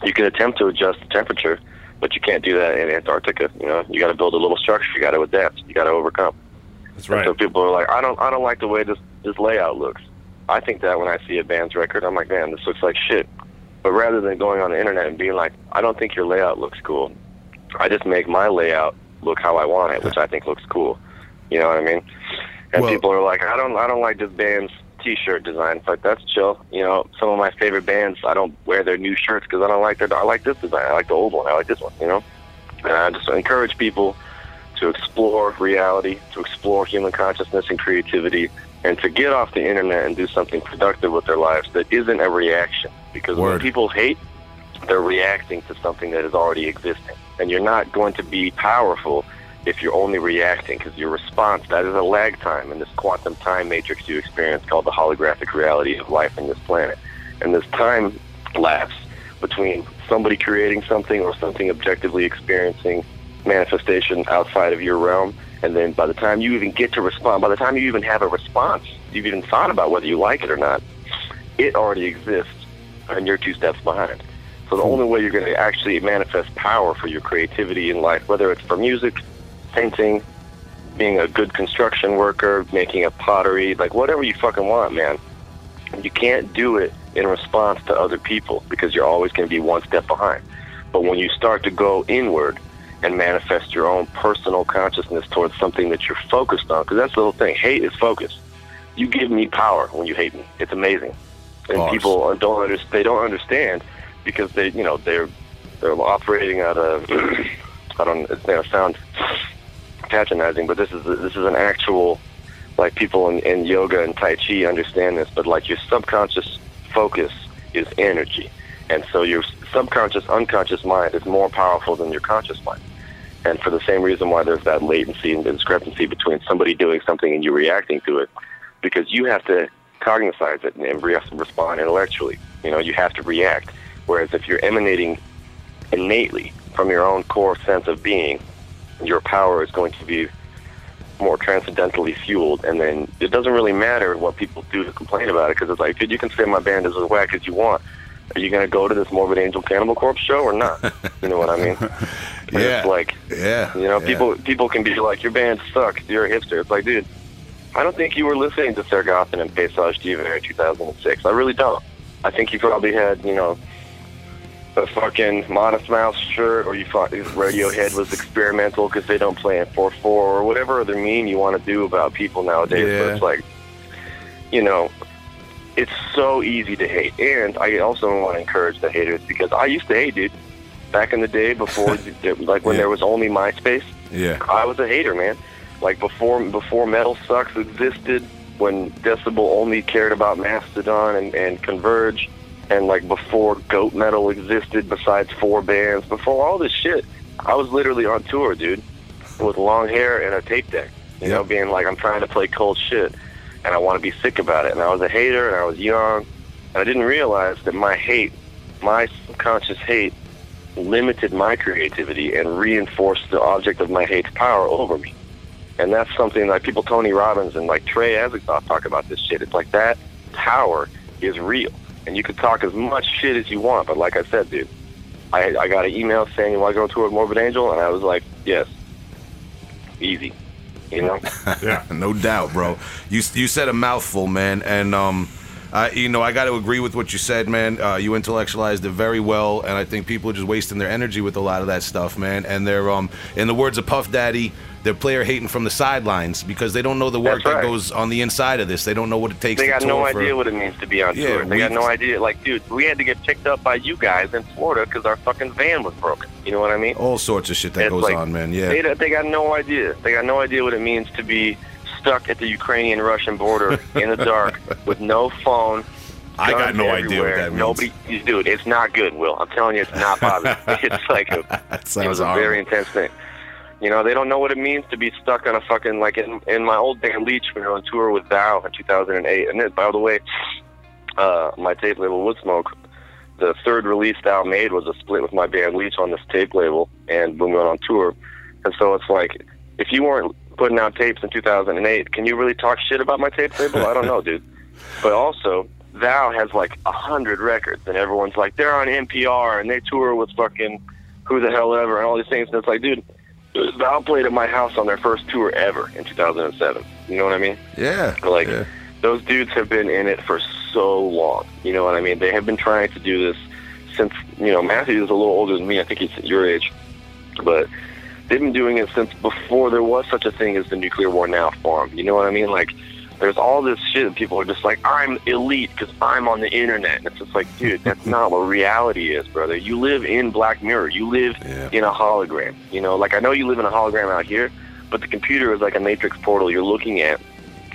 [SPEAKER 3] you can attempt to adjust the temperature, but you can't do that in Antarctica. You know, you got to build a little structure. You got to adapt. You got to overcome.
[SPEAKER 1] That's
[SPEAKER 3] And so people are like, I don't, I don't like the way this this layout looks. I think that when I see a band's record, I'm like, man, this looks like shit. But rather than going on the internet and being like, I don't think your layout looks cool, I just make my layout look how I want it, which I think looks cool. You know what I mean? And
[SPEAKER 2] Well-
[SPEAKER 3] people are like, I don't, I don't like this band's T-shirt design. It's like that's chill. You know, some of my favorite bands, I don't wear their new shirts because I don't like their. I like this design. I like the old one. I like this one. You know, and I just encourage people to explore reality, to explore human consciousness and creativity, and to get off the internet and do something productive with their lives that isn't a reaction. Because when people hate, they're reacting to something that is already existing. And you're not going to be powerful if you're only reacting, because your response, that is a lag time in this quantum time matrix you experience called the holographic reality of life on this planet. And this time lapse between somebody creating something or something objectively experiencing manifestation outside of your realm, and then by the time you even get to respond, by the time you even have a response, you've even thought about whether you like it or not, it already exists, and you're two steps behind. So the hmm. only way you're going to actually manifest power for your creativity in life, whether it's for music, painting, being a good construction worker, making a pottery, like whatever you fucking want, man, you can't do it in response to other people because you're always going to be one step behind. But when you start to go inward and manifest your own personal consciousness towards something that you're focused on, because that's the whole thing. Hate is focus. You give me power when you hate me. It's amazing, and
[SPEAKER 2] Bars.
[SPEAKER 3] people don't under, they don't understand because they you know they're they're operating at a I don't it's going to sound patronizing, but this is this is an actual like people in, in yoga and tai chi understand this, but like your subconscious focus is energy, and so your subconscious unconscious mind is more powerful than your conscious mind. And for the same reason why there's that latency and discrepancy between somebody doing something and you reacting to it, because you have to cognize it and respond intellectually. You know, you have to react. Whereas if you're emanating innately from your own core sense of being, your power is going to be more transcendentally fueled, and then it doesn't really matter what people do to complain about it because it's like, dude, you can say my band is as whack as you want. Are you going to go to this Morbid Angel Cannibal Corpse show or not? you know what I mean?
[SPEAKER 2] Yeah.
[SPEAKER 3] It's like,
[SPEAKER 2] Yeah.
[SPEAKER 3] you know,
[SPEAKER 2] yeah.
[SPEAKER 3] people people can be like, your band sucks. You're a hipster. It's like, dude, I don't think you were listening to Sargothen and Paysage d'Hiver in 2006. I really don't. I think you probably had, you know, a fucking Modest Mouse shirt, or you thought Radiohead was experimental because they don't play in 4-4, or whatever other meme you want to do about people nowadays.
[SPEAKER 2] Yeah.
[SPEAKER 3] But it's like, you know, it's so easy to hate. And I also want to encourage the haters because I used to hate, dude. Back in the day, before, like when
[SPEAKER 2] Yeah.
[SPEAKER 3] there was only MySpace,
[SPEAKER 2] Yeah.
[SPEAKER 3] I was a hater, man. Like before, before Metal Sucks existed, when Decibel only cared about Mastodon and, and Converge, and like before Goat Metal existed, besides four bands, before all this shit, I was literally on tour, dude, with long hair and a tape deck. You know, being like, I'm trying to play cold shit, and I want to be sick about it. And I was a hater, and I was young, and I didn't realize that my hate, my subconscious hate, limited my creativity and reinforced the object of my hate's power over me. And that's something like people, Tony Robbins and like Trey Azagthoth talk about this shit. It's like that power is real. And you can talk as much shit as you want, but like I said, dude, I, I got an email saying you want to go tour with Morbid Angel, and I was like, yes, easy, you know.
[SPEAKER 4] Yeah.
[SPEAKER 2] no doubt, bro. You you said a mouthful, man, and um, I you know I got to agree with what you said, man. Uh, you intellectualized it very well, and I think people are just wasting their energy with a lot of that stuff, man. And they're um, in the words of Puff Daddy, they're player hating from the sidelines because they don't know the work
[SPEAKER 3] right.
[SPEAKER 2] that goes on the inside of this. They don't know what it takes.
[SPEAKER 3] They
[SPEAKER 2] to
[SPEAKER 3] got no
[SPEAKER 2] for-
[SPEAKER 3] idea what it means to be on
[SPEAKER 2] Yeah,
[SPEAKER 3] tour. They got
[SPEAKER 2] we-
[SPEAKER 3] no idea. Like, dude, we had to get picked up by you guys in Florida because our fucking van was broken. You know what I mean?
[SPEAKER 2] all sorts of shit that
[SPEAKER 3] It's
[SPEAKER 2] goes
[SPEAKER 3] like,
[SPEAKER 2] on, man. Yeah.
[SPEAKER 3] They, they got no idea. They got no idea what it means to be stuck at the Ukrainian-Russian border in the dark with no phone.
[SPEAKER 2] I got no idea what that means.
[SPEAKER 3] Nobody, dude, it's not good. Will I'm telling you, it's not positive. it's like a, it was a very intense thing. You know, they don't know what it means to be stuck on a fucking like in, in my old band Leech. We were on tour with Thou in 2008, and then, by the way, uh, my tape label Woodsmoke, the third release Thou made was a split with my band Leech on this tape label, and when we went on tour, and so it's like if you weren't putting out tapes in 2008, can you really talk shit about my tape label? I don't know, dude. But also, Thou has like a hundred records, and everyone's like, they're on NPR and they tour with fucking who the hell ever and all these things. And it's like, dude, Thou played at my house on their first tour ever in 2007. You know what I mean?
[SPEAKER 2] yeah.
[SPEAKER 3] Like
[SPEAKER 2] yeah.
[SPEAKER 3] those dudes have been in it for so long. You know what I mean? They have been trying to do this since you know Matthew is a little older than me. I think he's your age, but they've been doing it since before there was such a thing as the Nuclear War Now forum. You know what I mean? Like there's all this shit and people are just like I'm elite because I'm on the internet. And it's just like, dude, that's not what reality is, brother. You live in Black Mirror. You live
[SPEAKER 2] Yeah.
[SPEAKER 3] in a hologram. You know, like I know you live in a hologram out here, but the computer is like a matrix portal you're looking at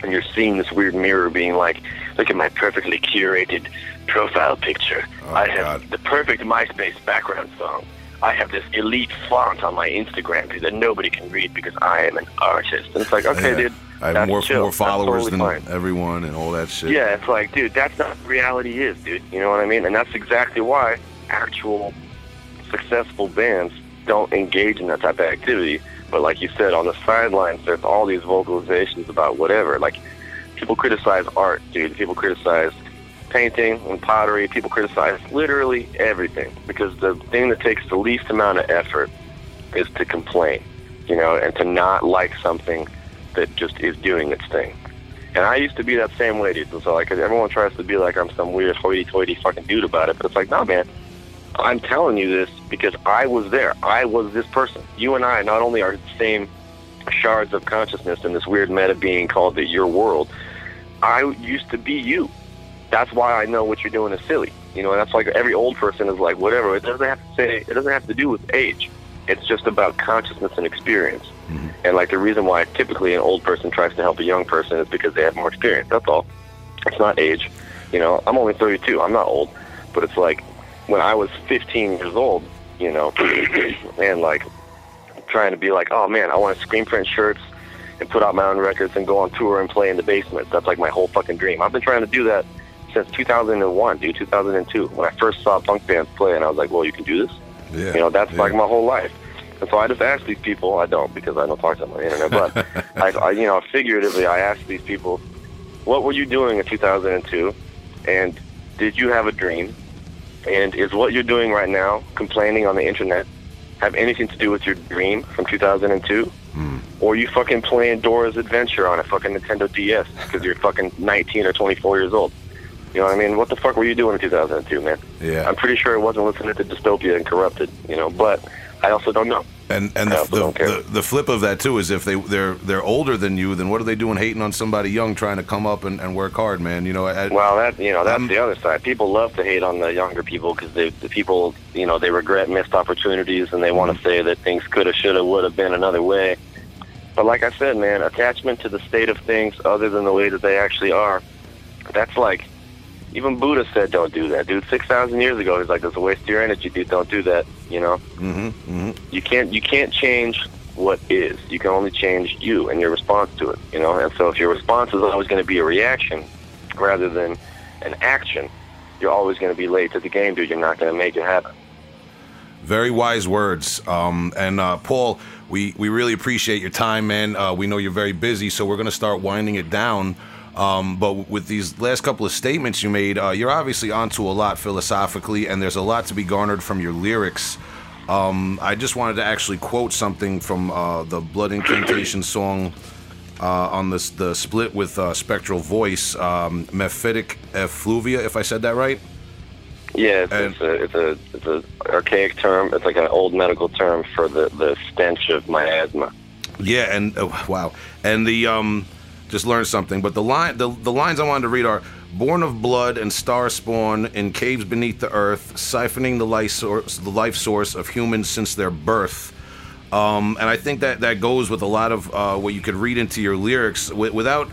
[SPEAKER 3] and you're seeing this weird mirror being like, look at my perfectly curated profile picture.
[SPEAKER 2] Oh,
[SPEAKER 3] I have
[SPEAKER 2] God.
[SPEAKER 3] the perfect MySpace background song. I have this elite font on my Instagram that nobody can read because I am an artist. And it's like, okay,
[SPEAKER 2] Yeah.
[SPEAKER 3] dude,
[SPEAKER 2] I have
[SPEAKER 3] that's
[SPEAKER 2] more
[SPEAKER 3] chill.
[SPEAKER 2] more followers
[SPEAKER 3] totally
[SPEAKER 2] than
[SPEAKER 3] fine.
[SPEAKER 2] everyone and all that shit.
[SPEAKER 3] Yeah, it's like, dude, that's not reality is, dude. You know what I mean? And that's exactly why actual successful bands don't engage in that type of activity. But like you said, on the sidelines, there's all these vocalizations about whatever. Like, people criticize art, dude. People criticize painting and pottery. People criticize literally everything because the thing that takes the least amount of effort is to complain, you know, and to not like something that just is doing its thing. And I used to be that same way, dude. So, like, everyone tries to be like I'm some weird hoity-toity fucking dude about it, but it's like, no, man. I'm telling you this because I was there. I was this person. You and I not only are the same shards of consciousness in this weird meta being called the your world. I used to be you. That's why I know what you're doing is silly. You know, and that's like every old person is like, whatever. It doesn't have to say. It doesn't have to do with age. It's just about consciousness and experience. Mm-hmm. And like the reason why typically an old person tries to help a young person is because they have more experience. That's all. It's not age. You know, I'm only 32. I'm not old, but it's like when I was 15 years old, you know, and like trying to be like, oh man, I want to screen print shirts and put out my own records and go on tour and play in the basement. That's like my whole fucking dream. I've been trying to do that since 2001, dude, 2002, when I first saw punk bands play, and I was like, well, you can do this.
[SPEAKER 2] Yeah.
[SPEAKER 3] You know, that's
[SPEAKER 2] yeah.
[SPEAKER 3] like my whole life. And so I just ask these people, I don't because I don't talk to them on the internet, but I, I, you know, figuratively, I ask these people, what were you doing in 2002? And did you have a dream? And is what you're doing right now, complaining on the internet, have anything to do with your dream from 2002? Hmm. Or you fucking playing Dora's Adventure on a fucking Nintendo DS because you're fucking 19 or 24 years old? You know what I mean? What the fuck were you doing in 2002, man?
[SPEAKER 2] Yeah.
[SPEAKER 3] I'm pretty sure it wasn't listening to Dystopia and Corrupted, you know, but I also don't know.
[SPEAKER 2] And and the, the, the the flip of that too is if they they're they're older than you, then what are they doing hating on somebody young trying to come up and, and work hard, man? You know, I,
[SPEAKER 3] Well, that you know that's
[SPEAKER 2] Um,
[SPEAKER 3] the other side. People love to hate on the younger people because the people you know they regret missed opportunities and they want to say that things could have, should have, would have been another way. But like I said, man, attachment to the state of things other than the way that they actually are, that's like even Buddha said don't do that, dude. Six thousand years ago, he's like, "There's a waste of your energy, dude. Don't do that." You know,
[SPEAKER 2] hmm hmm
[SPEAKER 3] you can't you can't change what is. You can only change you and your response to it. You know, and so if your response is always going to be a reaction rather than an action, you're always going to be late to the game, dude. You're not going to make it happen.
[SPEAKER 2] Very wise words. Um, and uh, Paul, we, we really appreciate your time, man. Uh, we know you're very busy, so we're going to start winding it down. Um, but with these last couple of statements you made, uh, you're obviously onto a lot philosophically, and there's a lot to be garnered from your lyrics. Um, I just wanted to actually quote something from uh, the Blood Incantation song uh, on this the split with uh, Spectral Voice, um, Mephitic effluvia, if I said that right.
[SPEAKER 3] Yeah, it's,
[SPEAKER 2] And-
[SPEAKER 3] it's a it's a it's a archaic term. It's like an old medical term for the the stench of miasma.
[SPEAKER 2] Yeah, and oh, wow, and the um, just learned something. But the line, the the lines I wanted to read are: "Born of blood and star spawn in caves beneath the earth, siphoning the life source, the life source of humans since their birth." Um, and I think that that goes with a lot of uh, what you could read into your lyrics wi- without.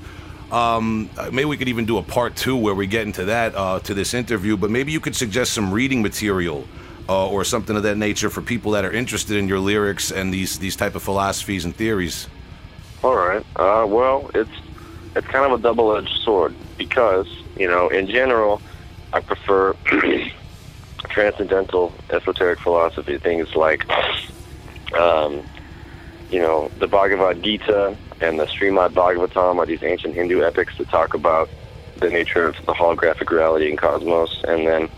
[SPEAKER 2] Um, maybe we could even do a part two where we get into that uh, to this interview. But maybe you could suggest some reading material uh, or something of that nature for people that are interested in your lyrics and these these type of philosophies and theories.
[SPEAKER 3] All right. Uh, well, it's it's kind of a double-edged sword because you know, in general, I prefer transcendental esoteric philosophy. Things like, um, you know, the Bhagavad Gita and the Srimad Bhagavatam are these ancient Hindu epics that talk about the nature of the holographic reality in cosmos, and then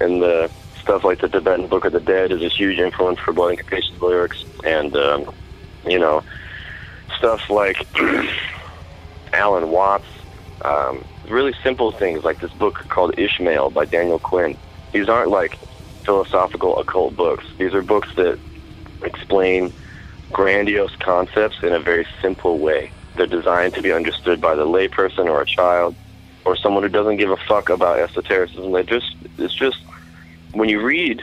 [SPEAKER 3] in the stuff like the Tibetan Book of the Dead is a huge influence for Blood Incantation's lyrics, and um, you know, stuff like Alan Watts, um, really simple things like this book called Ishmael by Daniel Quinn. These aren't like philosophical occult books. These are books that explain grandiose concepts in a very simple way. They're designed to be understood by the layperson or a child or someone who doesn't give a fuck about esotericism. They just it's just when you read,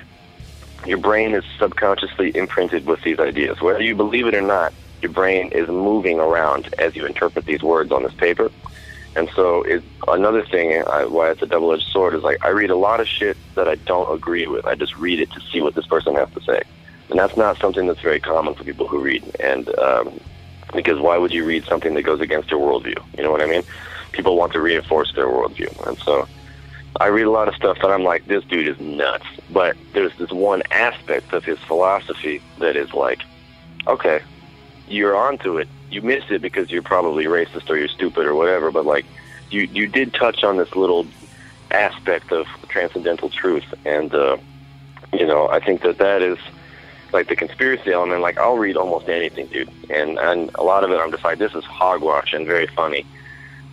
[SPEAKER 3] your brain is subconsciously imprinted with these ideas. Whether you believe it or not, your brain is moving around as you interpret these words on this paper. And so, it, another thing I, why it's a double-edged sword is like I read a lot of shit that I don't agree with. I just read it to see what this person has to say, and that's not something that's very common for people who read. And um, because why would you read something that goes against your worldview? You know what I mean? People want to reinforce their worldview, and so I read a lot of stuff that I'm like, this dude is nuts. But there's this one aspect of his philosophy that is like, okay, you're onto it. You missed it because you're probably racist or you're stupid or whatever. But like, you you did touch on this little aspect of transcendental truth, and uh, you know, I think that that is like the conspiracy element. Like, I'll read almost anything, dude, and and a lot of it, I'm just like, this is hogwash and very funny.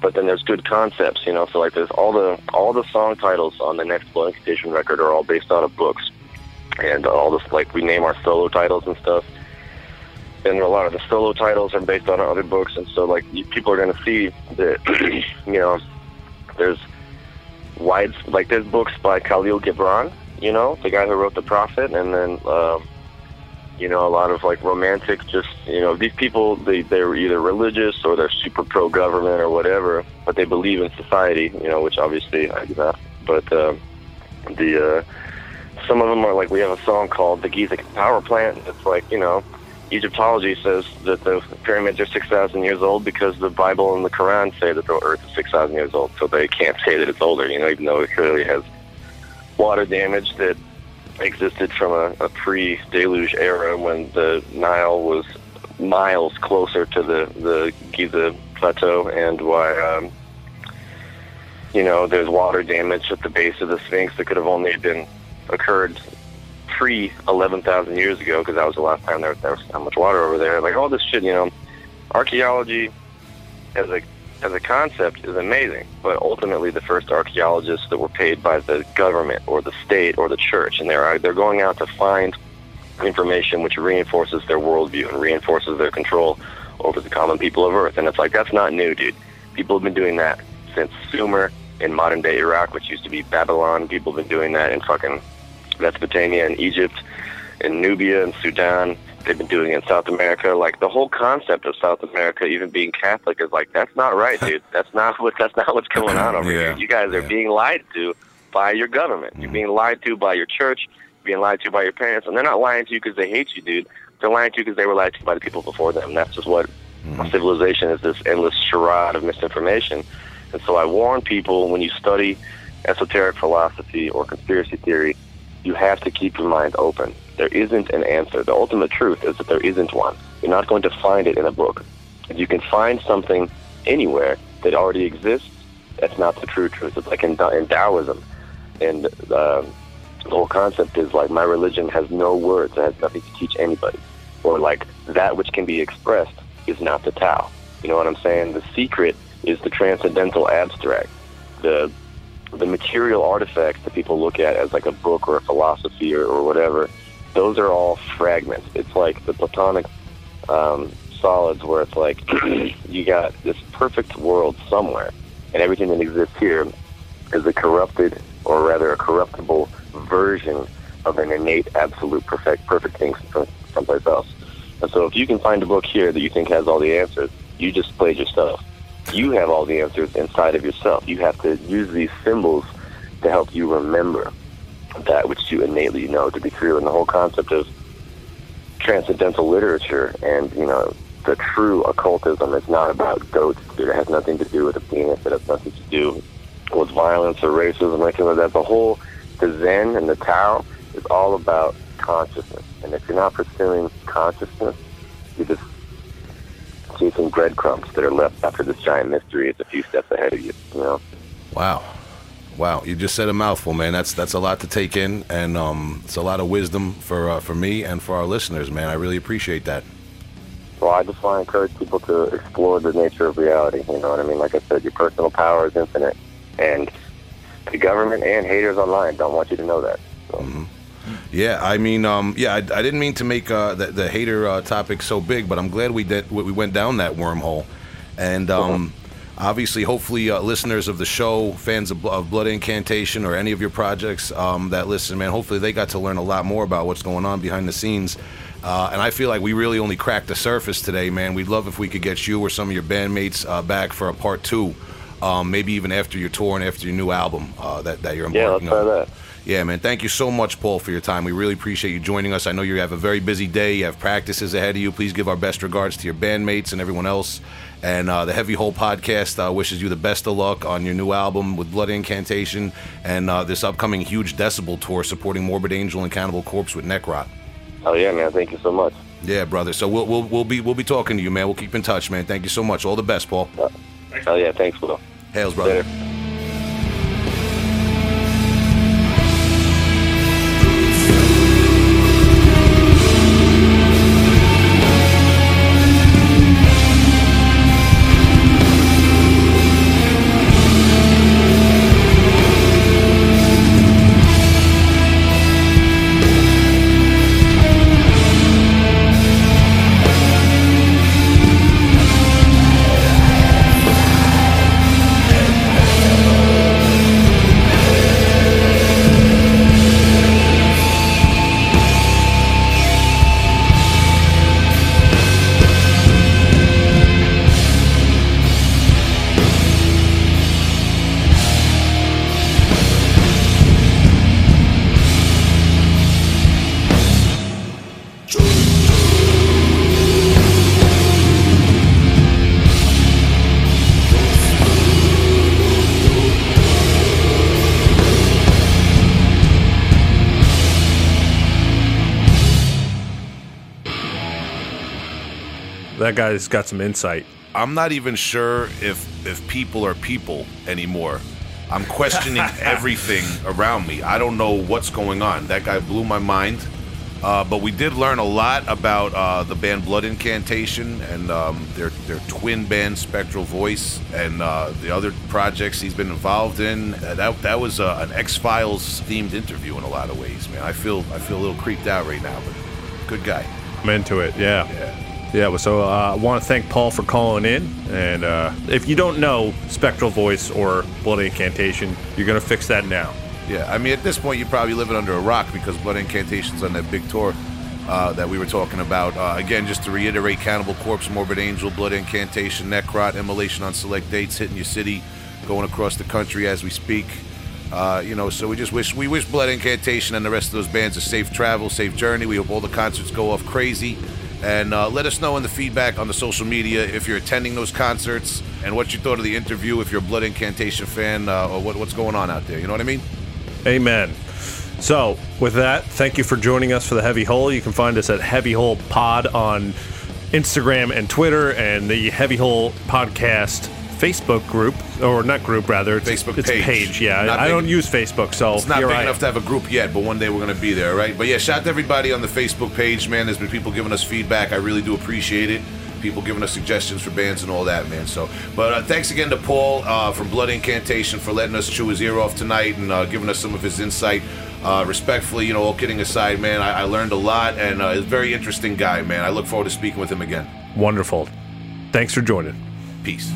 [SPEAKER 3] But then there's good concepts, you know. So like, there's all the all the song titles on the next Blood Incantation record are all based out of books, and all this like we name our solo titles and stuff and a lot of the solo titles are based on other books, and so like people are to see that you know there's wide like there's books by Kahlil Gibran, you know the guy who wrote the Prophet, and then um, you know a lot of like romantic, just you know these people they they're either religious or they're super pro government or whatever, but they believe in society, you know, which obviously I do not, but uh, the uh, some of them are like we have a song called the Giza Power Plant. It's like you know Egyptology says that the pyramids are 6,000 years old because the Bible and the Quran say that the Earth is 6,000 years old, so they can't say that it's older, you know, even though it clearly has water damage that existed from a, a pre-deluge era when the Nile was miles closer to the, the Giza Plateau and why, um, you know, there's water damage at the base of the Sphinx that could have only been occurred pre 11,000 years ago, because that was the last time there, there was that much water over there. Like all this shit, you know, archaeology as a as a concept is amazing, but ultimately the first archaeologists that were paid by the government or the state or the church, and they're they're going out to find information which reinforces their worldview and reinforces their control over the common people of Earth. And it's like that's not new, dude. People have been doing that since Sumer in modern day Iraq, which used to be Babylon. People have been doing that in fucking Mesopotamia and Egypt and Nubia and Sudan. They've been doing it in South America. Like the whole concept of South America, even being Catholic, is like that's not right, dude. That's not what that's not what's going on over
[SPEAKER 2] Yeah.
[SPEAKER 3] here. You guys are
[SPEAKER 2] Yeah.
[SPEAKER 3] being lied to by your government. You're mm-hmm. being lied to by your church. You're being lied to by your parents, and they're not lying to you because they hate you, dude. They're lying to you because they were lied to by the people before them. And That's just what mm-hmm. civilization is. This endless charade of misinformation. And so I warn people when you study esoteric philosophy or conspiracy theory, you have to keep your mind open. There isn't an answer. The ultimate truth is that there isn't one. You're not going to find it in a book. If you can find something anywhere that already exists, that's not the true truth. It's like in, in Taoism. And uh, the whole concept is like my religion has no words. It has nothing to teach anybody. Or like that which can be expressed is not the Tao. You know what I'm saying? The secret is the transcendental abstract. The the material artifacts that people look at as like a book or a philosophy or, or whatever, those are all fragments. It's like the Platonic um, solids where it's like you got this perfect world somewhere, and everything that exists here is a corrupted, or rather a corruptible version of an innate, absolute, perfect, perfect thing from someplace else. And so, if you can find a book here that you think has all the answers, you just played yourself. You have all the answers inside of yourself. You have to use these symbols to help you remember that which you innately know to be true. And the whole concept of transcendental literature and, you know, the true occultism is not about goats. It has nothing to do with a penis. It has nothing to do with violence or racism or anything like that. The whole, the Zen and the Tao is all about consciousness. And if you're not pursuing consciousness, you're just chasing breadcrumbs that are left after this giant mystery is a few steps ahead of you, you know?
[SPEAKER 2] Wow. Wow, you just said a mouthful, man. That's that's a lot to take in, and um, it's a lot of wisdom for uh, for me and for our listeners, man. I really appreciate that.
[SPEAKER 3] Well, I just want to encourage people to explore the nature of reality. You know what I mean? Like I said, your personal power is infinite, and the government and haters online don't want you to know that. So.
[SPEAKER 2] Mm-hmm. Yeah, I mean, um, yeah, I, I, didn't mean to make uh, the, the, hater uh, topic so big, but I'm glad we did. We went down that wormhole, and um, uh-huh. obviously, hopefully, uh, listeners of the show, fans of, of, Blood Incantation, or any of your projects um, that listen, man, hopefully they got to learn a lot more about what's going on behind the scenes. Uh, and I feel like we really only cracked the surface today, man. We'd love if we could get you or some of your bandmates uh, back for a part two, um, maybe even after your tour and after your new album uh, that that you're embarking
[SPEAKER 3] yeah, let's try that.
[SPEAKER 2] Yeah, man. Thank you so much, Paul, for your time. We really appreciate you joining us. I know you have a very busy day. You have practices ahead of you. Please give our best regards to your bandmates and everyone else. And uh, the Heavy Hole podcast uh, wishes you the best of luck on your new album with Blood Incantation and uh, this upcoming huge Decibel tour supporting Morbid Angel and Cannibal Corpse with Necrot.
[SPEAKER 3] Oh yeah, man. Thank you so much.
[SPEAKER 2] Yeah, brother. So we'll we'll, we'll be we'll be talking to you, man. We'll keep in touch, man. Thank you so much. All the best, Paul.
[SPEAKER 3] Oh yeah, thanks, Will.
[SPEAKER 2] Hails, brother.
[SPEAKER 3] Later.
[SPEAKER 1] That guy's got some insight.
[SPEAKER 2] I'm not even sure if if people are people anymore. I'm questioning everything around me. I don't know what's going on. That guy blew my mind. Uh, but we did learn a lot about uh, the band Blood Incantation and um, their their twin band Spectral Voice and uh, the other projects he's been involved in. Uh, that that was uh, an X Files themed interview in a lot of ways, man. I feel I feel a little creeped out right now, but good guy.
[SPEAKER 1] I'm into it. Yeah.
[SPEAKER 2] Yeah.
[SPEAKER 1] Yeah, so uh, I want to thank Paul for calling in. And uh, if you don't know Spectral Voice or Blood Incantation, you're going to fix that now.
[SPEAKER 2] Yeah, I mean, at this point, you're probably living under a rock because Blood Incantation's on that big tour uh, that we were talking about. Uh, again, just to reiterate Cannibal Corpse, Morbid Angel, Blood Incantation, Necrot, Immolation on select dates, hitting your city, going across the country as we speak. Uh, you know, so we just wish we wish Blood Incantation and the rest of those bands a safe travel, safe journey. We hope all the concerts go off crazy. And uh, let us know in the feedback on the social media if you're attending those concerts and what you thought of the interview. If you're a Blood Incantation fan, uh, or what, what's going on out there. You know what I mean?
[SPEAKER 1] Amen. So, with that, thank you for joining us for the Heavy Hole. You can find us at Heavy Hole Pod on Instagram and Twitter, and the Heavy Hole Podcast Facebook group, or not group, rather. It's,
[SPEAKER 2] Facebook
[SPEAKER 1] it's
[SPEAKER 2] page.
[SPEAKER 1] page. Yeah,
[SPEAKER 2] Not
[SPEAKER 1] I
[SPEAKER 2] big-
[SPEAKER 1] don't use Facebook, so
[SPEAKER 2] It's not big enough to have a group yet, but one day we're going to be there, right? But yeah, shout out to everybody on the Facebook page, man. There's been people giving us feedback. I really do appreciate it. People giving us suggestions for bands and all that, man. So, but uh, thanks again to Paul uh, from Blood Incantation for letting us chew his ear off tonight and uh, giving us some of his insight. Uh, respectfully, you know, all kidding aside, man, I, I learned a lot and uh, a very interesting guy, man. I look forward to speaking with him again.
[SPEAKER 1] Wonderful. Thanks for joining.
[SPEAKER 2] Peace.